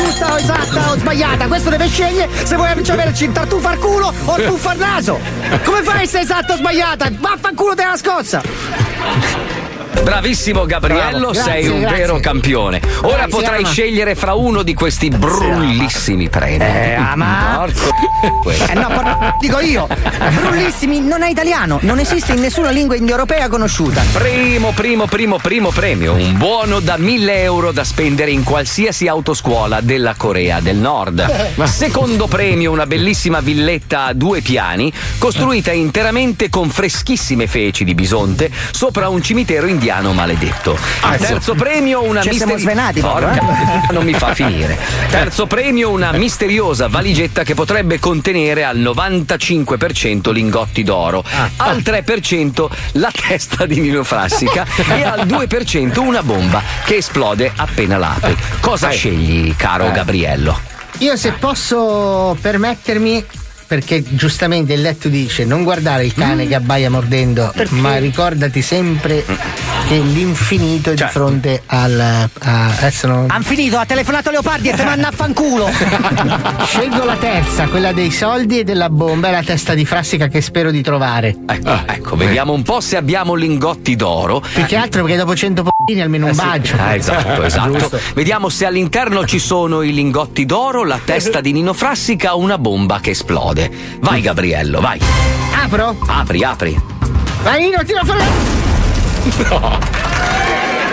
Giusta o esatta o sbagliata, questo deve scegliere se vuoi averci il tartufo al culo o il tuffo al naso! Come fai se è esatta o sbagliata? Vaffanculo della scossa! Bravissimo Gabriello, Bravo, grazie, sei un grazie. vero campione. Ora Grazie, potrai Ama. scegliere fra uno di questi brullissimi premi. Eh, ama. Eh no, por- dico io! Brullissimi non è italiano, non esiste in nessuna lingua indoeuropea conosciuta. Primo, primo, primo, primo premio, un buono da 1000 euro da spendere in qualsiasi autoscuola della Corea del Nord. Secondo premio, una bellissima villetta a due piani, costruita interamente con freschissime feci di bisonte sopra un cimitero indiano maledetto. Terzo premio, una Ci siamo misteri- svenati proprio, Porca, non mi fa finire. <laughs> Terzo premio, una misteriosa valigetta che potrebbe contenere al 95% lingotti d'oro, al 3% la testa di Nino Frassica e al <laughs> 2% una bomba che esplode appena l'apri. Cosa scegli, caro Gabriello? Io se posso permettermi, perché giustamente il letto dice non guardare il cane che abbaia mordendo, ma ricordati sempre che l'infinito è di fronte al... a- adesso non... Han finito, ha telefonato Leopardi e te manna a fanculo! <laughs> Scelgo la terza, quella dei soldi e della bomba e la testa di frassica che spero di trovare. Ecco, ecco, vediamo un po' se abbiamo lingotti d'oro. Più che altro perché dopo 100 p***ini almeno un bacio. Ah, esatto, <laughs> esatto. Vediamo se all'interno ci sono i lingotti d'oro, la testa di Nino Frassica o una bomba che esplode. Vai Gabriello, vai. Apro? Apri, apri. Vai Nino, tira fuori! <laughs>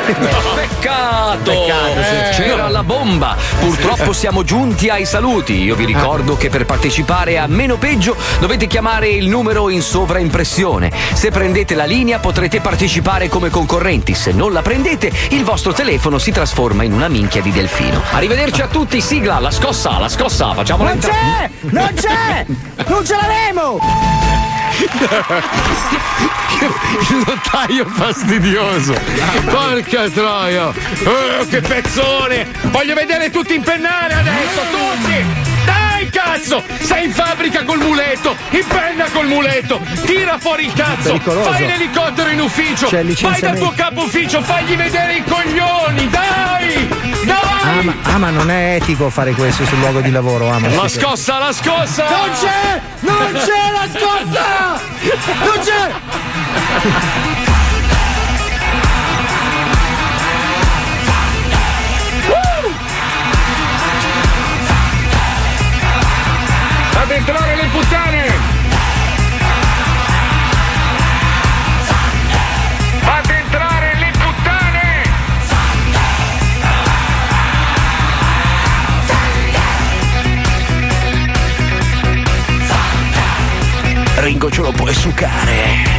Peccato! Peccato, sì. C'era la bomba. Purtroppo siamo giunti ai saluti. Io vi ricordo che per partecipare a Meno Peggio dovete chiamare il numero in sovraimpressione. Se prendete la linea potrete partecipare come concorrenti. Se non la prendete, il vostro telefono si trasforma in una minchia di delfino. Arrivederci a tutti, sigla, la scossa, la scossa, facciamola Non c'è! Non c'è! Non ce l'avremo! Il notaio fastidioso. Porca troia. Oh, che pezzone. Voglio vedere tutti impennare adesso, tutti. Dai cazzo! Sei in fabbrica col muletto, impenna col muletto, tira fuori il cazzo, Pericoloso. fai l'elicottero in ufficio, il vai dal tuo capo ufficio, fagli vedere i coglioni, dai! Dai! Ah ma, ah, ma non è etico fare questo sul luogo di lavoro, ama. La scossa, la scossa! Non c'è! Non c'è la scossa! Non c'è! <laughs> Ringo ce lo puoi succare.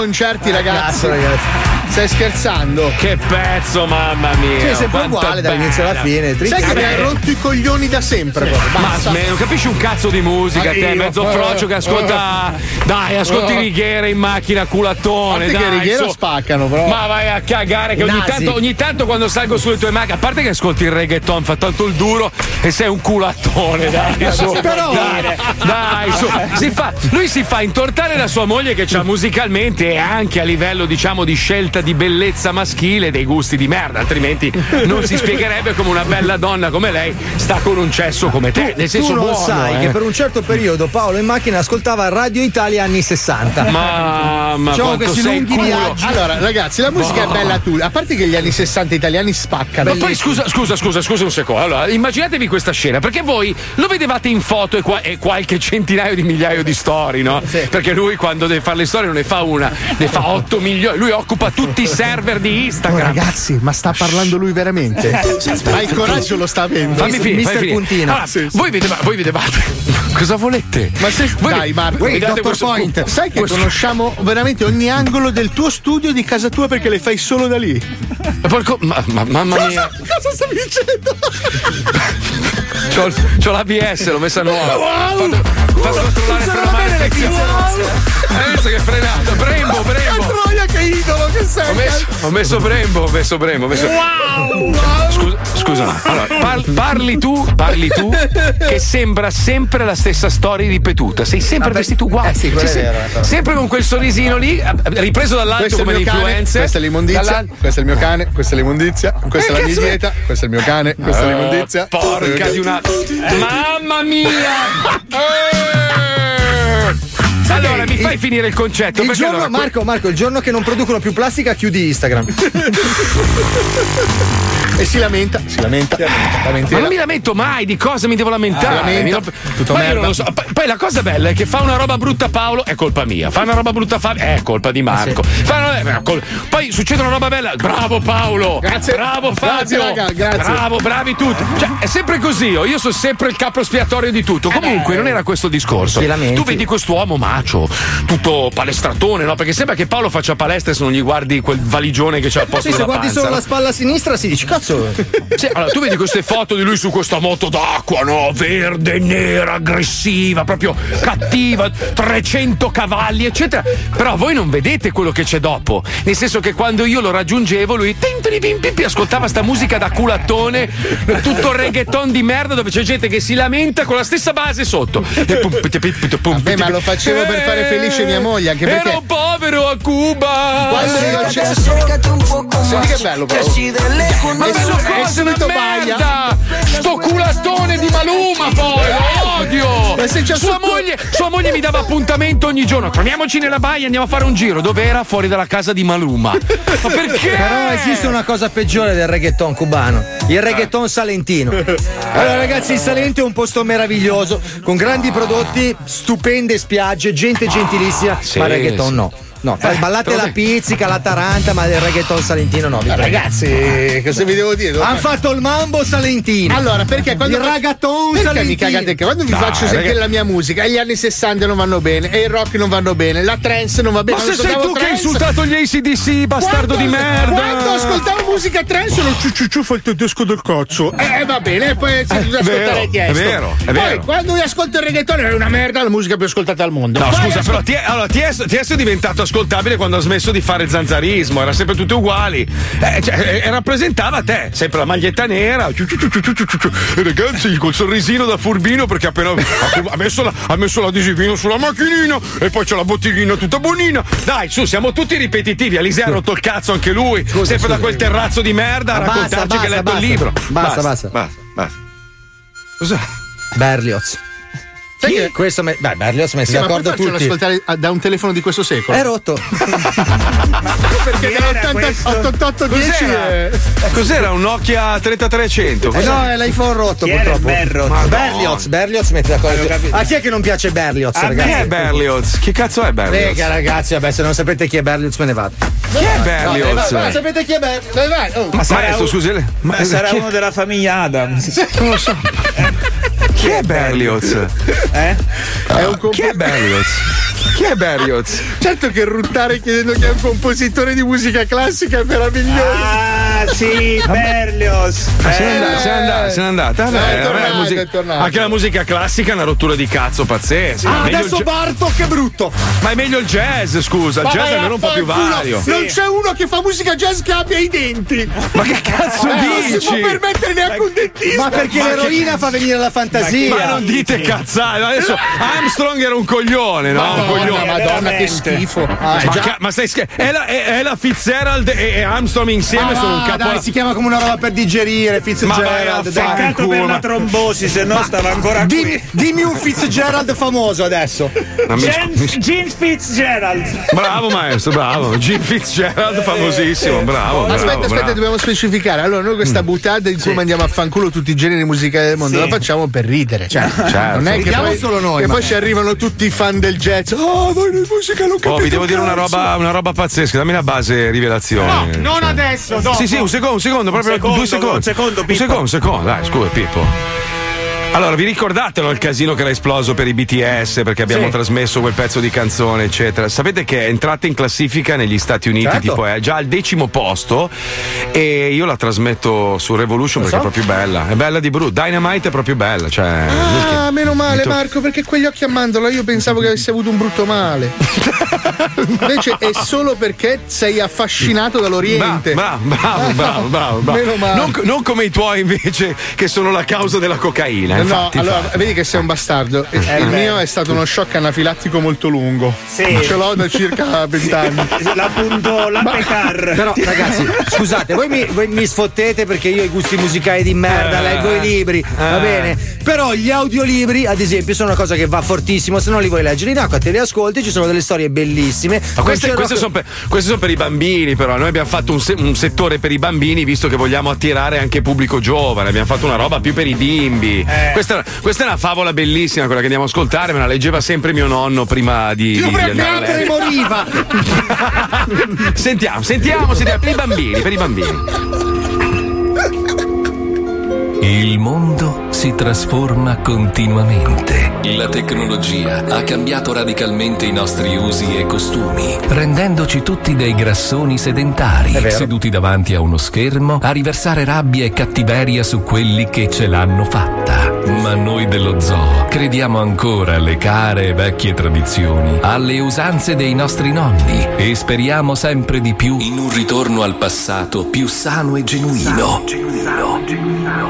Concerti, ragazzi. Cazzo, ragazzi. Stai scherzando? Che pezzo, mamma mia! Sì, è sempre uguale dall'inizio alla fine. Sai che mi ha rotto i coglioni da sempre. Ma Basta. me- non capisci un cazzo di musica, Ma te, mezzo eh, frocio che ascolta. Dai, ascolti eh. Righiera in macchina, culattone. A parte che dai, Righiera su. spaccano, però. Ma vai a cagare, che ogni tanto, ogni tanto quando salgo sulle tue macchine, a parte che ascolti il reggaeton, fa tanto il duro e sei un culattone, dai, su. Però- dai, dai, su. Si fa- lui si fa intortare da sua moglie che c'ha musicalmente e anche a livello, diciamo, di scelta di bellezza maschile, dei gusti di merda, altrimenti non si spiegherebbe come una bella donna come lei sta con un cesso come te. Nel senso tu non buono, sai eh. che per un certo periodo Paolo in macchina ascoltava Radio Italia anni 60. Mamma, quanto questi sei lunghi viaggi. Allora, ragazzi, la musica Boh. è bella tutti. A parte che gli anni 60 italiani spaccano. Ma poi scusa, scusa, scusa, scusa un secondo. Allora, immaginatevi questa scena, perché voi lo vedevate in foto e, qua- e qualche centinaio di migliaio di storie, no? Perché lui quando deve fare le storie non ne fa una, ne fa 8 milioni. Lui occupa tutti i server di Oh, Instagram. ragazzi, ma sta parlando lui veramente? <laughs> ma il coraggio lo sta avendo. Fammi finire, fammi finire. Allora, Voi, vedeva- voi vedevate. <laughs> Cosa volete? Ma se, Voi- dai, Marco, Wait, Dr. Point. Sai che Questo- conosciamo veramente ogni angolo del tuo studio di casa tua perché le fai solo da lì. Ma, porco- ma- ma- mamma mia. Cosa, cosa stavi dicendo? <laughs> C'ho, c'ho l'ABS, l'ho messa nuova. Wow! Fatto, fatto controllare per la maleficenza. Hai visto che è frenato? Brembo, Brembo. Che idolo che sei! Ho messo, ho messo Brembo, ho messo Brembo. Ho messo... Scusa, scusa, allora, par- parli tu, parli tu, che sembra sempre la stessa storia ripetuta. Sei sempre vestito uguale. eh sì, Sei è se- vero, però. sempre con quel sorrisino lì, eh, ripreso dall'alto è come le influenze. questa è l'immondizia, questo è il mio cane, questa è l'immondizia, questa è la Eh, mia è? dieta, questo è il mio cane, questa è Oh, l'immondizia. Porca di una. Mamma mia! <laughs> Eh! Allora, mi fai finire il concetto? Il giorno, allora, Marco, Marco, il giorno che non producono più plastica, chiudi Instagram. <laughs> E si lamenta, si lamenta, Ma lamentela. non mi lamento mai di cosa mi devo lamentare. Ah, lamenta. Mi Poi so. Poi- Poi la cosa bella è che fa una roba brutta Paolo, è colpa mia. Fa una roba brutta Fabio, è colpa di Marco. Fa una- è col- Poi succede una roba bella, bravo Paolo. Grazie. Bravo Grazie, Fabio. raga, grazie. Bravo, bravi tutti. Cioè, è sempre così. Io, io sono sempre il capo espiatorio di tutto. Comunque, non era questo il discorso. Tu vedi quest'uomo macio, tutto palestratone, no? Perché sembra che Paolo faccia palestra se non gli guardi quel valigione che c'è al posto Sì, se guardi panza, solo no? la spalla sinistra si dice, cazzo. <laughs> Sì, allora, tu vedi queste foto di lui su questa moto d'acqua, no? Verde, nera, aggressiva, proprio cattiva, 300 cavalli, eccetera. Però voi non vedete quello che c'è dopo. Nel senso che quando io lo raggiungevo, lui ascoltava sta musica da culattone, tutto il reggaeton di merda dove c'è gente che si lamenta con la stessa base sotto. E pum, pum, pum, pum, pum, Beh, ma lo facevo per fare felice mia moglie, anche perché Ero povero a Cuba. quando io c'ero. Senti che bello, però. Ma E bello su- cosa subito merda! Sto culatone di Maluma poi, lo odio! Ma se c'è Sua sotto- moglie, sua moglie mi dava appuntamento ogni giorno. Troviamoci nella baia, andiamo a fare un giro. Dove era? Fuori dalla casa di Maluma. Ma perché? Però esiste una cosa peggiore del reggaeton cubano, il reggaeton salentino. Allora ragazzi, il Salento è un posto meraviglioso, con grandi prodotti, stupende spiagge, gente gentilissima, sì, ma reggaeton sì. no. No, Eh, ballate la pizzica, la taranta, ma il reggaeton salentino no. vi prego. Ragazzi, cosa vi devo dire? Hanno fatto il mambo salentino. Allora, perché quando il ragaton mi salentino. cagate che quando vi Dai, faccio sentire ragazzi. la mia musica e gli anni 60 non vanno bene e il rock non vanno bene, la trance non va bene. Ma non se sei ascoltavo tu che hai trance. insultato gli ACDC, bastardo Quando- di merda! Quando ascoltavo musica trance sono ciu ciu ciu fa il tedesco del cazzo. Eh va bene, poi si è ascoltare vero, Tiesto. è vero, è Poi vero. quando io ascolto il reggaeton è una merda la musica più ascoltata al mondo. No, Poi scusa, ascol- però Tie- allora, Tiesto, Tiesto è diventato ascoltabile quando ha smesso di fare zanzarismo, era sempre tutti uguali. Eh, cioè, eh, rappresentava te, sempre la maglietta nera. ciu. E ragazzi, col sorrisino da furbino perché appena ha, messo, la, ha messo l'adesivino sulla macchinina e poi c'è la bottiglina tutta bonina. Dai, su, siamo tutti ripetitivi. Alisei ha rotto il cazzo anche lui, sempre da quel terrazzo di merda a Ma basta, raccontarci che ha basta, letto basta. il libro. Basta, basta. basta, basta. Cos'è? Berlioz. Sai che- Questo me... Beh, Berlioz messi Sì, ma puoi d'accordo tutti. ascoltare ah, da un telefono di questo secolo? È rotto. <laughs> perché dall'88 10 Cos'era? Cos'era un Nokia 3300? Eh no, è l'iPhone rotto Chi purtroppo. Berlioz? Ma. Berlioz, Berlioz mette d'accordo. A chi è che non piace Berlioz, A ragazzi? me è Berlioz? Chi cazzo è Berlioz? Rega, ragazzi, vabbè, se non sapete chi è Berlioz me ne vado. Chi è Berlioz? No, sapete chi è Berlioz? Oh. Ma Sarà maestro, un- scusi, ma- Ma sarà chi- uno della famiglia Adams. <laughs> Non lo so. <laughs> Chi è Berlioz? Eh? È un Chi è Berlioz? Chi è Berlioz? Certo che ruttare chiedendo chi è un compositore di musica classica è meraviglioso. Ah, sì, Berlioz. Ah, se n'è andata, se n'è andata, se n'è andata. No, Vabbè, tornato, musica-. Anche la musica classica è una rottura di cazzo pazzesca. Ah, adesso il Bartok che brutto. Ma è meglio il jazz, scusa. Il Ma jazz è un po' più vario. Non c'è uno che fa musica jazz che abbia i denti. Ma che cazzo Eh, Non si dici? può permettere neanche un dentista. Ma perché l'eroina fa venire la fantasia. Ma non dite cazzate. Adesso Armstrong era un coglione, no? Madonna, un coglione. Madonna, che schifo. ma, ca- ma stai scher- è la, è, è la Fitzgerald e, e Armstrong insieme Ma sono un capo. dai, si chiama come una roba per digerire, Fitzgerald. Peccato per la trombosi, se no stava ancora qui. Dimmi, un Fitzgerald famoso adesso. Gene Fitzgerald. Bravo maestro, bravo. Jim Fitzgerald, famosissimo, bravo. Aspetta, bravo, aspetta, bravo. dobbiamo specificare. Allora, noi questa buttata in cui mandiamo a fanculo tutti i generi musicali del mondo Sì. la facciamo per ridere. Cioè, Certo. non è che Ridiamo poi, solo noi, che poi ci arrivano tutti i fan del jazz. Oh, voi di musica non capite. Oh, vi devo un dire una roba, una roba pazzesca. Dammi la base rivelazione. non adesso, dopo. Sì, sì, un secondo, un secondo, proprio secondo, due secondi. un secondo, un Pippo. secondo, un secondo, dai, scusa, Pippo. Allora, vi ricordatelo il casino che era esploso per i BTS perché abbiamo Sì. trasmesso quel pezzo di canzone, eccetera. Sapete che è entrata in classifica negli Stati Uniti, Certo. tipo è già al decimo posto e io la trasmetto su Revolution Lo perché so. è proprio bella. È bella di brutto. Dynamite è proprio bella, cioè. Ah, meno male, Marco, perché quegli occhi a mandorla io pensavo che avessi avuto un brutto male. <laughs> Invece è solo perché sei affascinato dall'Oriente. Bravo, bravo, bravo, bravo, bravo. Meno male. Non, non come i tuoi invece, che sono la causa della cocaina. No, infatti, allora infatti. vedi che sei un bastardo. Il beh. mio è stato uno shock anafilattico molto lungo. Sì. Ce l'ho da circa vent'anni. L'appunto <laughs> la Pecar. Però ragazzi, scusate, voi mi, voi mi sfottete perché io ho i gusti musicali di merda, Eh. leggo i libri, va Eh. bene. Però gli audiolibri, ad esempio, sono una cosa che va fortissimo, se non li vuoi leggere in acqua, te li ascolti, ci sono delle storie bellissime. Ma queste, queste rock- sono per, queste sono per i bambini, però. Noi abbiamo fatto un, se- un settore per i bambini, visto che vogliamo attirare anche pubblico giovane. Abbiamo fatto una roba più per i bimbi. Eh. Questa, questa è una favola bellissima, quella che andiamo a ascoltare. Me la leggeva sempre mio nonno prima di, Più di andare moriva. <laughs> Sentiamo, sentiamo, sentiamo. Per i bambini, per i bambini. Il mondo si trasforma continuamente. La tecnologia ha cambiato radicalmente i nostri usi e costumi, rendendoci tutti dei grassoni sedentari, seduti davanti a uno schermo a riversare rabbia e cattiveria su quelli che ce l'hanno fatta. Ma noi dello zoo crediamo ancora alle care e vecchie tradizioni, alle usanze dei nostri nonni e speriamo sempre di più in un ritorno al passato più sano e genuino.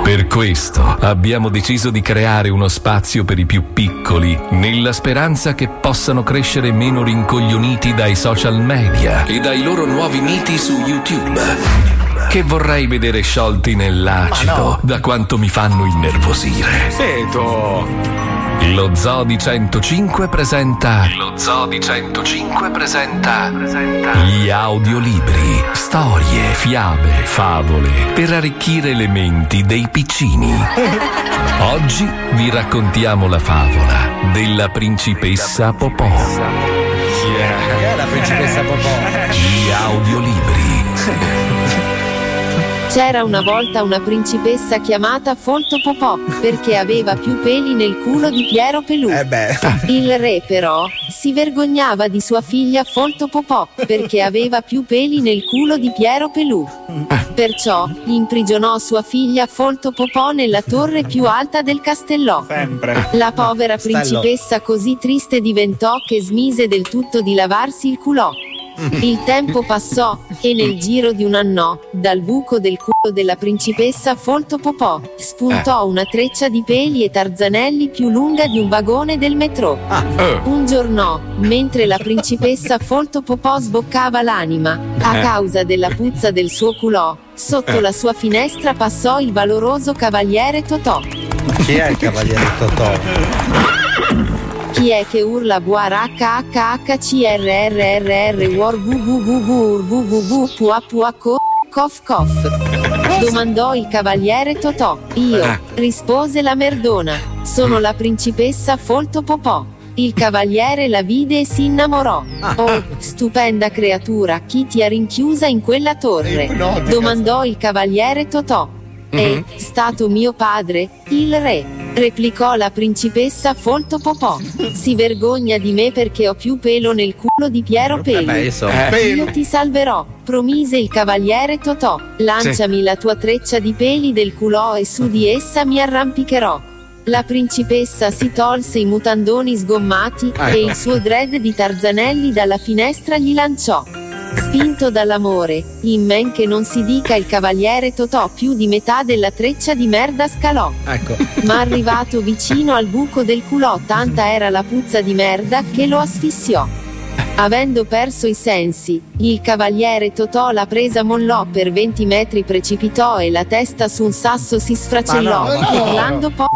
Per questo abbiamo deciso di creare uno spazio per i più piccoli, nella speranza che possano crescere meno rincoglioniti dai social media e dai loro nuovi miti su YouTube. Che vorrei vedere sciolti nell'acido da quanto mi fanno innervosire. Sento. Lo Zoo di 105 presenta. Lo Zoo di 105 presenta. Gli audiolibri. Storie, fiabe, favole. Per arricchire le menti dei piccini. <laughs> Oggi vi raccontiamo la favola della principessa Popò. Chi è la principessa Popò? Gli audiolibri. <laughs> C'era una volta una principessa chiamata Folto Popò, perché aveva più peli nel culo di Piero Pelù. Eh beh. <laughs> Il re, però, si vergognava di sua figlia Folto Popò, perché aveva più peli nel culo di Piero Pelù. Perciò, imprigionò sua figlia Folto Popò nella torre più alta del castellò. Sempre. La povera principessa così triste diventò che smise del tutto di lavarsi il culò. Il tempo passò, e nel giro di un anno, dal buco del culo della principessa Folto Popò, spuntò una treccia di peli e tarzanelli più lunga di un vagone del metro. Eh. Un giorno, mentre la principessa Folto Popò sboccava l'anima, a Eh. causa della puzza del suo culò, sotto Eh. la sua finestra passò il valoroso cavaliere Totò. Chi è il cavaliere Totò? <laughs> Chi è che urla WHHHCRRRR War www pua pua co cof cof? Domandò il cavaliere Totò. Io, Eh. rispose la merdona. Sono la principessa Folto Popò. Il cavaliere la vide e si innamorò. Oh, stupenda creatura, chi ti ha rinchiusa in quella torre? Domandò il cavaliere Totò. È stato mio padre, il re. Replicò la principessa Folto Popò. Si vergogna di me perché ho più pelo nel culo di Piero io so. Eh. Io ti salverò, promise il cavaliere Totò. Lanciami la tua treccia di peli del culò e su di essa mi arrampicherò. La principessa si tolse i mutandoni sgommati Ah, e ecco. il suo dread di tarzanelli dalla finestra gli lanciò. Spinto dall'amore, in men che non si dica il cavaliere Totò più di metà della treccia di merda scalò. Ecco. <laughs> Ma arrivato vicino al buco del culò tanta era la puzza di merda che lo asfissiò. Avendo perso i sensi, il cavaliere Totò la presa mollò per 20 metri precipitò e la testa su un sasso si sfracellò, Ma no, no. urlando po'.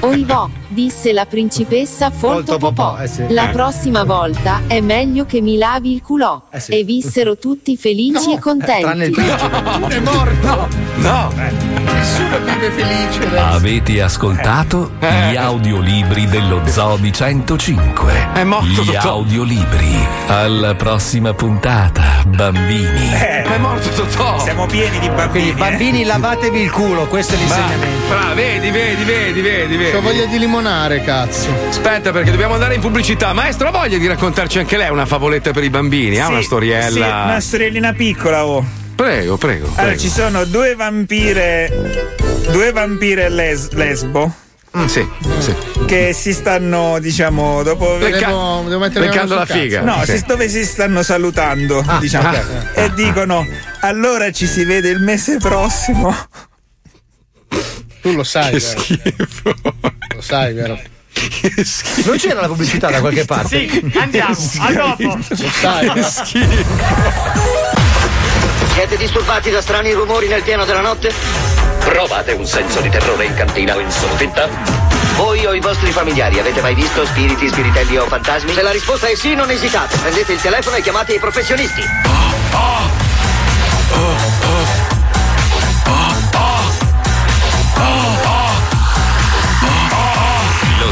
Oivò, disse la principessa Folto Popò. eh sì. La Eh. prossima volta è meglio che mi lavi il culò. Eh sì. E vissero tutti felici e contenti. tranne il <laughs> principe. È morto. No. Nessuno vive felice adesso. Avete ascoltato gli audiolibri dello Zoo di 105. È morto Gli Totò. audiolibri. Alla prossima puntata, bambini. Ma è morto Totò. Siamo pieni di bambini. Quindi bambini lavatevi il culo, questo è l'insegnamento. Bravo, vedi, vedi, vedi, vedi, vedi. Ho voglia di limonare, cazzo. Aspetta, perché dobbiamo andare in pubblicità. Maestro, ha voglia di raccontarci anche lei una favoletta per i bambini? Ha Sì, una Sì, storiella. una storiellina piccola, oh. Prego, prego. Allora, prego. ci sono due vampire. Due vampire les- lesbo. Mm, sì, sì. Che si stanno, diciamo, dopo Lecca- Devo, leccando la figa. No, Sì. si- dove si stanno salutando, diciamo. ah, e dicono: Allora ci si vede il mese prossimo. Tu lo sai, Che schifo. Lo sai, <laughs> vero? Che schifo. Non c'era la pubblicità da qualche parte? Sì, andiamo, a dopo. Lo sai, Che vero? schifo. Siete disturbati da strani rumori nel pieno della notte? Provate un senso di terrore in cantina o in soffitta? Voi o i vostri familiari avete mai visto spiriti, spiritelli o fantasmi? Se la risposta è sì, non esitate. Prendete il telefono e chiamate i professionisti. Lo Zoo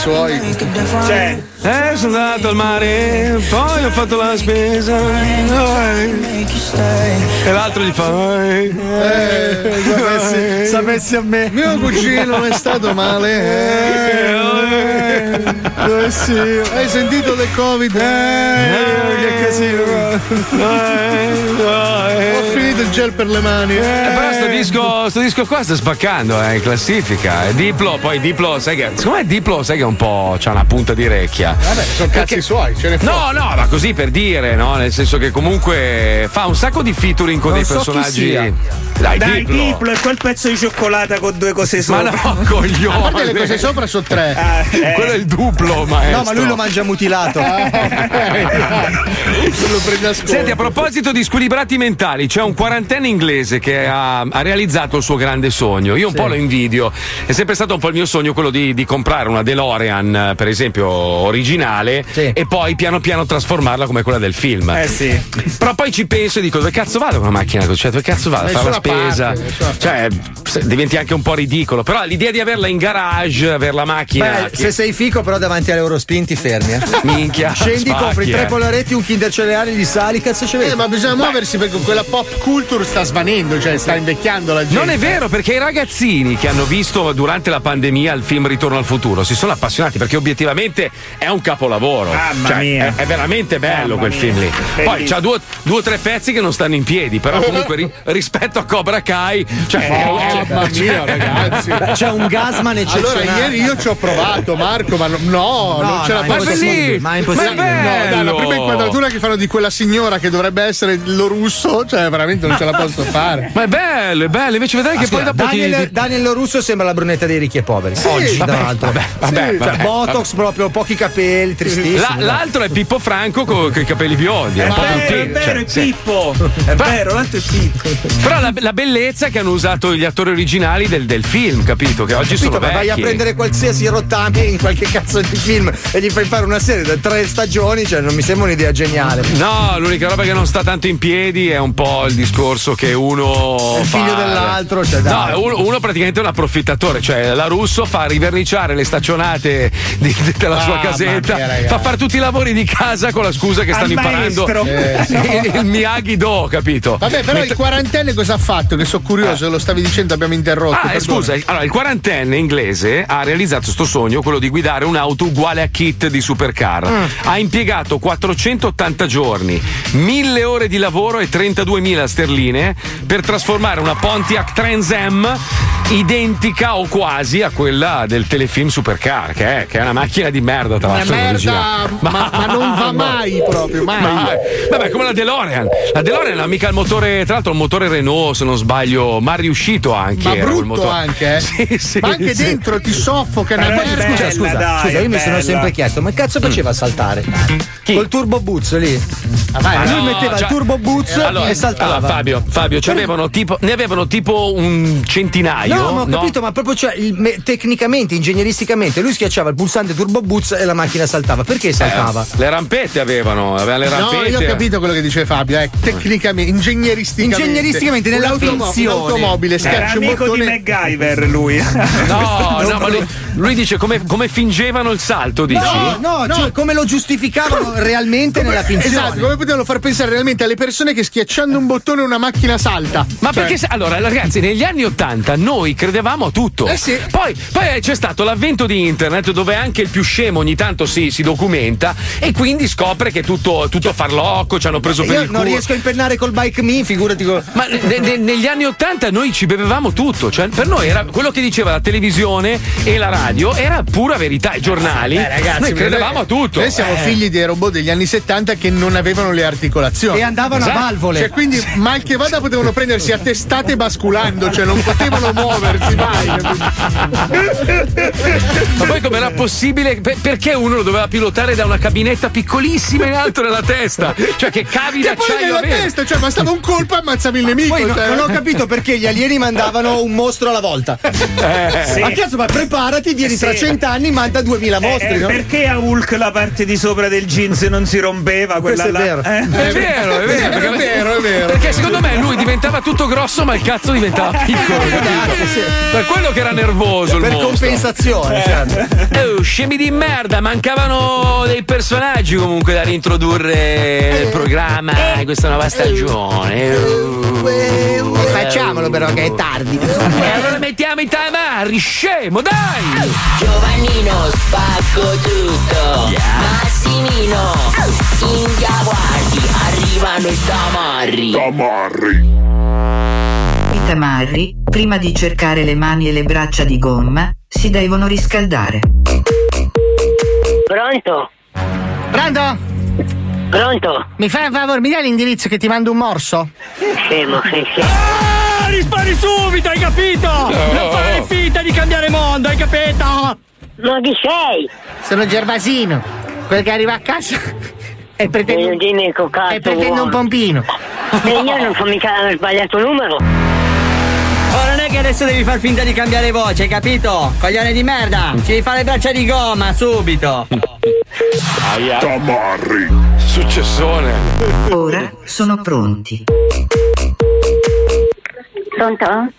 suoi. Cioè, Eh, sono andato al mare, poi ho fatto la spesa. eh. E l'altro gli fa. eh. Eh, sapessi, sapessi a me. Mio cugino non è stato male. eh. <laughs> Eh sì, hai sentito del Covid? Eh, che casino. Ho finito il gel per le mani. Eh, però sto disco, sto disco qua sta spaccando eh, in classifica. Eh, Diplo, poi Diplo, sai che. Secondo me Diplo, sai che è un po'. c'ha una punta di recchia. Vabbè, sono cazzi suoi, ce ne frega. No, no, ma così per dire, no? Nel senso che comunque fa un sacco di featuring con Non dei so chi personaggi. sia. Dai, Dai, Diplo. Diplo, e quel pezzo di cioccolata con due cose sopra. Ma no, <laughs> coglione. A parte le cose sopra sono tre. Ah, eh. Quello è il duplo, maestro. No, ma lui lo mangia mutilato. <laughs> lo prende a. Senti, a proposito di squilibrati mentali, c'è un quarantenne inglese che ha, ha realizzato il suo grande sogno. Io un po' lo invidio. È sempre stato un po' il mio sogno quello di, di comprare una DeLorean, per esempio, originale, e poi piano piano trasformarla come quella del film. Eh sì. Però poi ci penso e dico, dove cazzo vado con una macchina? Cioè, dove cazzo vado a fare la spesa? parte, cioè, diventi anche un po' ridicolo. Però l'idea di averla in garage, avere la macchina. Beh, se sei fico, però davanti all'Eurospin ti fermi. Eh. <laughs> Minchia, Scendi, spacchi, compri tre eh. polaretti, un Kinder Cereali, gli sali, cazzo ce vedi? Eh, ma bisogna muoversi perché quella pop culture sta svanendo, cioè sta invecchiando la gente. Non è vero, perché i ragazzini che hanno visto durante la pandemia il film Ritorno al futuro si sono appassionati perché obiettivamente è un capolavoro. Mamma Cioè, mia. È, è veramente bello Mamma quel mia. film lì. Poi Bellissimo. c'ha due, due o tre pezzi che non stanno in piedi, però <laughs> comunque ri- rispetto a Cobra Kai. Cioè, Eh, mamma cioè- mia, ragazzi. <laughs> C'è un gasman Allora, eccezionale. ieri io ci ho provato, Marco, ma no, no, No, non ce la no, posso impossibile, ma è impossibile. No, dai, la bello. prima inquadratura che fanno di quella signora che dovrebbe essere lo russo, cioè veramente non ce la posso fare. Ma è bello, è bello. Invece vedrai che poi dopo Daniel, ti. Daniel Russo sembra la brunetta dei ricchi e poveri. Oggi, vabbè, tra l'altro. vabbè, vabbè, Sì, vabbè, cioè, Botox proprio, pochi capelli, tristissimo. La- l'altro è Pippo Franco con, i capelli biondi. È un po' È bruttino, vero, cioè, è sì. Pippo. È vero, l'altro è Pippo. Però la, la bellezza è che hanno usato gli attori originali del, del film, capito? Che oggi Capito, sono ma vai a vecchi. prendere qualsiasi rottame in qualche cazzo di film e gli fai fare una serie da tre stagioni, cioè non mi sembra un'idea geniale. No, l'unica roba che non sta tanto in piedi è un po' il discorso che uno. È il fa- figlio dell'altro, cioè, dai. No, uno, uno praticamente è un approfittatore, cioè la Russo fa riverniciare le staccionate di- di- della sua Ah, casetta, mamma mia, fa fare tutti i lavori di casa con la scusa che Al stanno imparando maestro. <laughs> Eh, sì. il, il Miyagi Do, capito? Vabbè, però Mentre- il quarantenne cosa ha fatto? Che sono curioso, lo stavi dicendo, abbiamo interrotto. Ah, eh, scusa, allora il quarantenne inglese ha realizzato sto sogno, quello di guidare un'auto uguale a kit di supercar. Mm. Ha impiegato 480 giorni, 1000 ore di lavoro e 32.000 sterline per trasformare una Pontiac Trans Am identica o quasi a quella del telefilm Supercar, che è, che è una macchina di merda tra Una l'altro. merda, l'originale. ma, ma <laughs> non va mai proprio, mai. Mai. Vabbè, come la DeLorean. La DeLorean ha mica il motore, tra l'altro, il motore Renault, se non sbaglio, ma riuscito anche. Ma brutto motore. anche, eh? <laughs> Sì, sì, ma anche sì. dentro ti soffoca una merda. bella, Scusa, scusa, dai, scusa, io mi sono sempre chiesto, ma cazzo faceva a saltare? Col turbo boots lì. vai, Ah, lui No, metteva cioè- il turbo boots allora, e saltava. allora, Fabio, Fabio c'avevano tipo, ne avevano tipo un centinaio. No, ma ho capito, ma proprio cioè, il- me- tecnicamente, ingegneristicamente, lui schiacciava il pulsante turbo boots e la macchina saltava. Perché saltava? Eh, le rampette avevano, aveva le No, rampette. io ho capito quello che dice Fabio, eh, tecnicamente, ingegneristicamente. Ingegneristicamente, nella finzione. Un'automobile Era schiaccia un amico di bottone. MacGyver lui. No, <laughs> no, ma lui, lui dice come, come fingevano il salto, dici? No, no, No. cioè come lo giustificavano realmente nella finzione. Esatto, come potevano far pensare realmente alle persone che schiacciando un bottone una macchina salta? Ma Cioè, perché, allora, ragazzi, negli anni Ottanta noi credevamo a tutto. Eh sì. Poi, poi c'è stato l'avvento di internet dove anche il più scemo ogni tanto si, si documenta e quindi scopre che è tutto, tutto farlocco, ci hanno preso per Io il non culo. riesco a impennare col bike me, figurati con... Ma ne- ne- negli anni Ottanta noi ci bevevamo tutto, cioè per noi era quello che diceva la televisione e la radio era pura verità, i giornali. Eh, ragazzi, noi credevamo noi- a tutto. Noi siamo Eh. figli dei robot degli anni 70 che non avevano le articolazioni. E andavano a Esatto. valvole. Cioè, quindi mal che vada potevano prendersi a testate basculando, cioè non potevano muoversi <laughs> mai. Ma poi com'era possibile? Per- perché uno lo doveva pilotare da una cabinetta piccolissima in alto nella testa? Cioè che cavi Che poi nella testa, cioè bastava un colpo e ammazzavi il nemico. Poi no- cioè. non ho capito perché gli alieni mandavano un mostro alla volta. Sì. Ma cazzo, ma preparati, vieni Sì. tra cent'anni, manda 2000 Eh, mostri, eh, no? Perché a Hulk la parte di sopra del jeans non si rompeva? Quella Questo è là? vero. Eh? È vero, è vero, <laughs> È perché- vero, è vero. Perché secondo me lui diventava tutto grosso, ma il cazzo diventava <laughs> piccolo. Per quello che era nervoso Per mostro. compensazione, certo. Oh, scemi di merda, mancavano dei personaggi comunque da reintrodurre nel programma in questa nuova stagione. Oh. Facciamolo però che è tardi. E allora mettiamo i tamarri, scemo, dai! Giovannino spacco tutto Massimino India guardi Arrivano i tamarri I tamarri, prima di cercare le mani e le braccia di gomma, si devono riscaldare. Pronto? Pronto? Pronto? Mi fai un favore, mi dai l'indirizzo che ti mando un morso? Scemo, sei scemo Ah, rispari subito, hai capito? Non fare finta di cambiare mondo, hai capito? Ma chi sei? Sono Gervasino, quel che arriva a casa e pretende, e pretende un pompino. E io non fa mica ho sbagliato numero Oh, non è che adesso devi far finta di cambiare voce, hai capito? Coglione di merda! Ci devi fare le braccia di gomma, subito! Tamarri. Successone. Ora sono pronti. Pronto?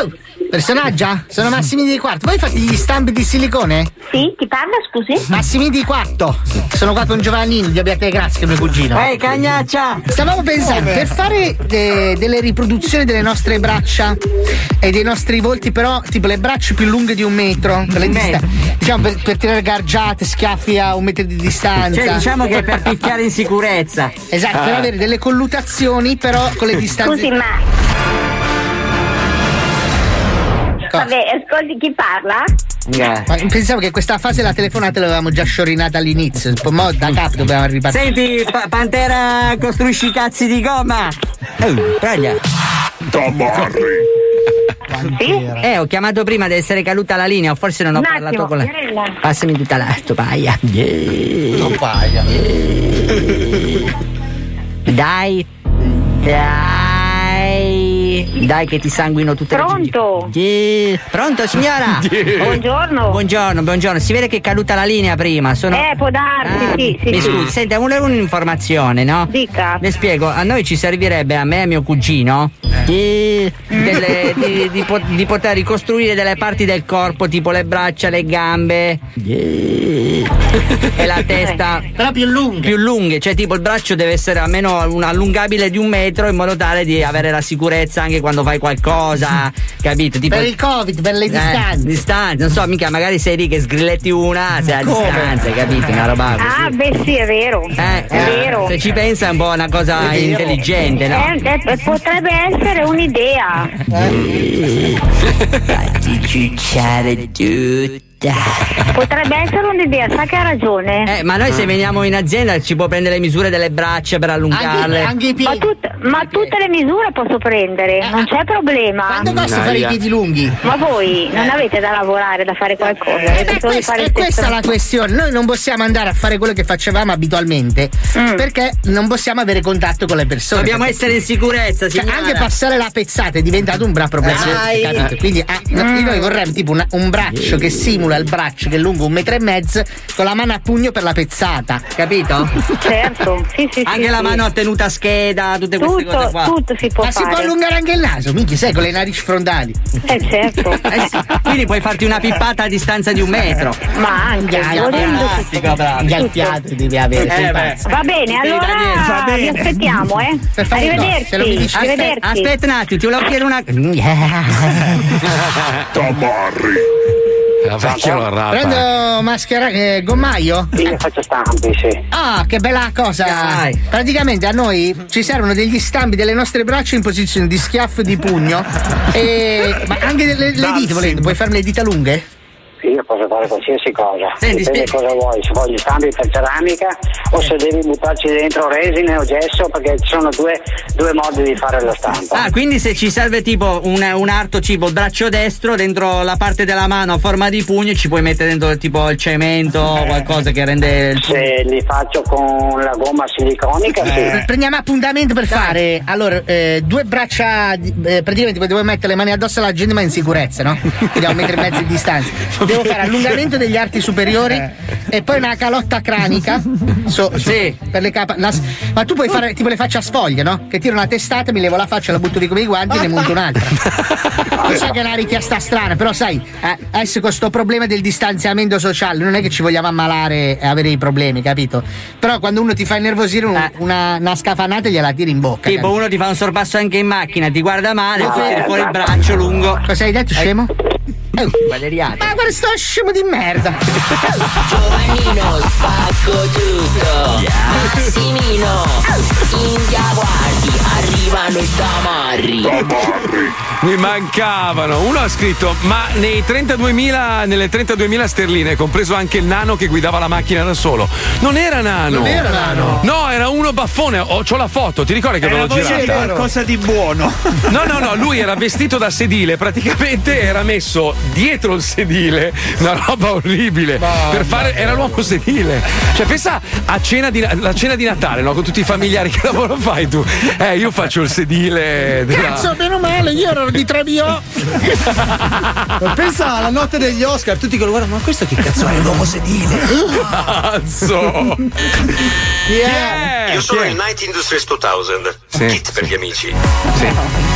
Oh, personaggia? Sono Massimini di Quarto. Voi fate gli stampi di silicone? Sì, ti parla, scusi? Massimini di Quarto. Sono qua con Giovannino di Abbiate Grazie, che è mio cugino. Ehi, cagnaccia! Stavamo pensando, per fare eh, delle riproduzioni delle nostre braccia e dei nostri volti, però, tipo le braccia più lunghe di un metro, per le dista- diciamo per, per tirare gargiate, schiaffi a un metro di distanza. Cioè, diciamo che è per picchiare in sicurezza. Esatto, per Ah. avere delle collutazioni, però con le distanze. Scusi, ma. Vabbè, ascolti chi parla? Ma pensavo che questa fase della telefonata l'avevamo già sciorinata all'inizio. Un po' mo da capo dobbiamo ripartire. Senti, pa- Pantera, costruisci i cazzi di gomma! Oh, prega! Eh, ho chiamato prima di essere caduta la linea, o forse non ho Un parlato attimo, con la. Fiorella. Passami tutta la paia. Non paia. Dai, dai, dai che ti sanguino tutte Pronto? le gingi- Pronto signora? <laughs> Buongiorno. Buongiorno, buongiorno. Si vede che è caduta la linea prima. Sono... Eh, può darsi, Ah, sì, sì. Mi sì. scusi, senta, volevo un'informazione, no? Dica. Le spiego, a noi ci servirebbe, a me e a mio cugino, di, delle- di- di di poter ricostruire delle parti del corpo, tipo le braccia, le gambe e la testa. <laughs> Però più lunghe. Più lunghe, cioè tipo il braccio deve essere almeno un allungabile di un metro in modo tale di avere la sicurezza anche quando fai qualcosa, <laughs> capito? Tipo, Per il Covid, per le eh, distanze. distanze, non so, mica magari sei lì che sgrilletti una, sei a Come? distanza, capito? Una roba così. Ah, beh, sì, è vero. Eh, è eh, vero. Se ci pensa è un po' una cosa intelligente, no? Eh, eh, potrebbe essere un'idea. Fatti ciucciare tutta. Potrebbe essere un'idea, sa che ha ragione. Eh, ma noi se veniamo in azienda ci può prendere le misure delle braccia per allungarle. Ma, tut- ma tutte le misure posso prendere, non c'è problema. Quanto costa fare i piedi lunghi? Ma voi non avete da lavorare, da fare qualcosa, Eh, beh, questa, fare è questa stesso- la questione. Noi non possiamo andare a fare quello che facevamo abitualmente Mm. perché non possiamo avere contatto con le persone. Dobbiamo essere in sicurezza, Cioè, anche passare la pezzata è diventato un bra problema. Quindi ah, no- Mm. noi vorremmo tipo una- un braccio che simula il braccio che è lungo un metro e mezzo con la mano a pugno per la pezzata. Capito? Certo, sì, sì, Anche sì, la sì. mano a tenuta a scheda, tutte queste Tutto, cose qua. tutto si può Ma si fare. può allungare anche il naso, minchia, sai, con le narici frontali. Eh certo. <laughs> Eh sì, quindi puoi farti una pippata a distanza di un metro. Ma anche, volendo si Fantastico, bravo. Già il fiato devi avere, Eh. Va bene, allora Va bene. vi aspettiamo, eh. Cosa? Arrivederci. Mi dici- Aspetta, Arrivederci. aspetta un attimo, ti volevo chiedere una. <laughs> <laughs> Tamarri. La vecchia lo arrabba. Prendo maschera, eh, gommaio? Io faccio stampi, sì. Ah, che bella cosa! Dai. Praticamente a noi ci servono degli stampi delle nostre braccia in posizione di schiaffo e di pugno. e... Ma anche le, le dita volendo, puoi fare le dita lunghe? Io posso fare qualsiasi cosa. Senti, Dipende spie- cosa vuoi, se voglio stampi per ceramica o se devi buttarci dentro resine o gesso, perché ci sono due, due modi di fare la stampa. Ah, quindi se ci serve tipo un, un arto tipo il braccio destro, dentro la parte della mano a forma di pugno ci puoi mettere dentro tipo il cemento o qualcosa che rende il Se li faccio con la gomma siliconica, Eh, sì. Prendiamo appuntamento per fare allora eh, due braccia eh, praticamente devo mettere le mani addosso alla gente ma in sicurezza, no? Quindi a un metro e mezzo di distanza. <laughs> Devo fare allungamento degli arti superiori e poi una calotta cranica. So, so- per le capa- la- ma tu puoi fare tipo le facce a sfoglia, no? Che tiro una testata, mi levo la faccia, la butto di come i guanti e ne monto un'altra. Lo so che è una richiesta strana, però sai, eh, adesso con sto problema del distanziamento sociale, non è che ci vogliamo ammalare e avere i problemi, capito? Però quando uno ti fa innervosire, un- una, una scafanata gliela tiri in bocca. Tipo uno ti fa un sorpasso anche in macchina, ti guarda male, tiri fuori il braccio lungo. Cosa hai detto, scemo? Valeriano. Ma guarda sto scemo di merda! Giovannino spacco tutto Massimino India guardi arrivano i tamarri Mi mancavano. Uno ha scritto: Ma nei 32.000, nelle 32.000 sterline, compreso anche il nano che guidava la macchina da solo. Non era nano. Non era nano. No, era uno baffone. Ho, c'ho la foto, ti ricordi che di girata? qualcosa di buono. <laughs> No, no, no, lui era vestito da sedile, praticamente era messo dietro il sedile, una roba orribile. Per fare, era l'uomo sedile. Cioè, pensa a cena di, la cena di Natale, no? Con tutti i familiari, che <laughs> lavoro fai tu? Eh, io faccio il sedile. della- Cazzo, meno male, io ero di Treviò. <laughs> Pensa alla notte degli Oscar, tutti che lo guardano, ma questo che cazzo è? Un uomo sedile. Cazzo! Io sono il Night Industries 2000. Sì, Kit per gli amici. Sì.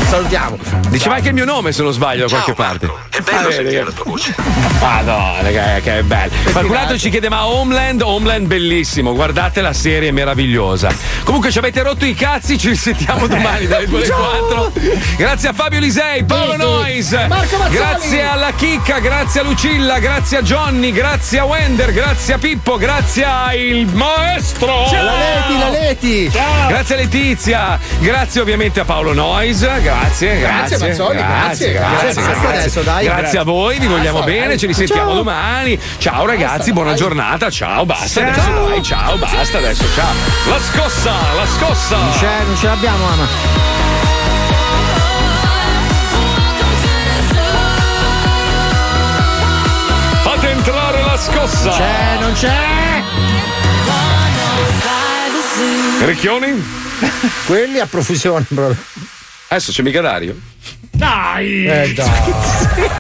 Salutiamo. Diceva anche il mio nome se non sbaglio da qualche parte. È bello Ah, sentire vedi? la tua voce. <laughs> Madonna, che, che è bello. Qualcun altro ci chiede: ma Homeland? Homeland bellissimo, guardate la serie, è meravigliosa. Comunque ci avete rotto i cazzi, ci risentiamo domani dalle 2 alle Ciao! 4. Grazie a Fabio Lisei, Paolo Nois, Marco Mazzoli. grazie alla Chicca, grazie a Lucilla, grazie a Johnny, grazie a Wender, grazie a Pippo, grazie al maestro. Ciao! La Leti, la Leti. Ciao. Grazie a Letizia, grazie ovviamente a Paolo Nois, grazie, grazie. Mazzoli, grazie, grazie, grazie. grazie, Basta adesso, dai. Grazie a voi, vi vogliamo Basta, bene, dai. ci risentiamo Ciao. domani. Ciao ragazzi, buona giornata, ciao, basta Ciao. adesso, dai, ciao, basta adesso, ciao. La scossa, la scossa. Non c'è, non ce l'abbiamo, ama. Fate entrare la scossa. C'è, non c'è. Recchioni? Quelli a profusione, bro. Adesso c'è mica Dario. Dai! Eh dai. <laughs>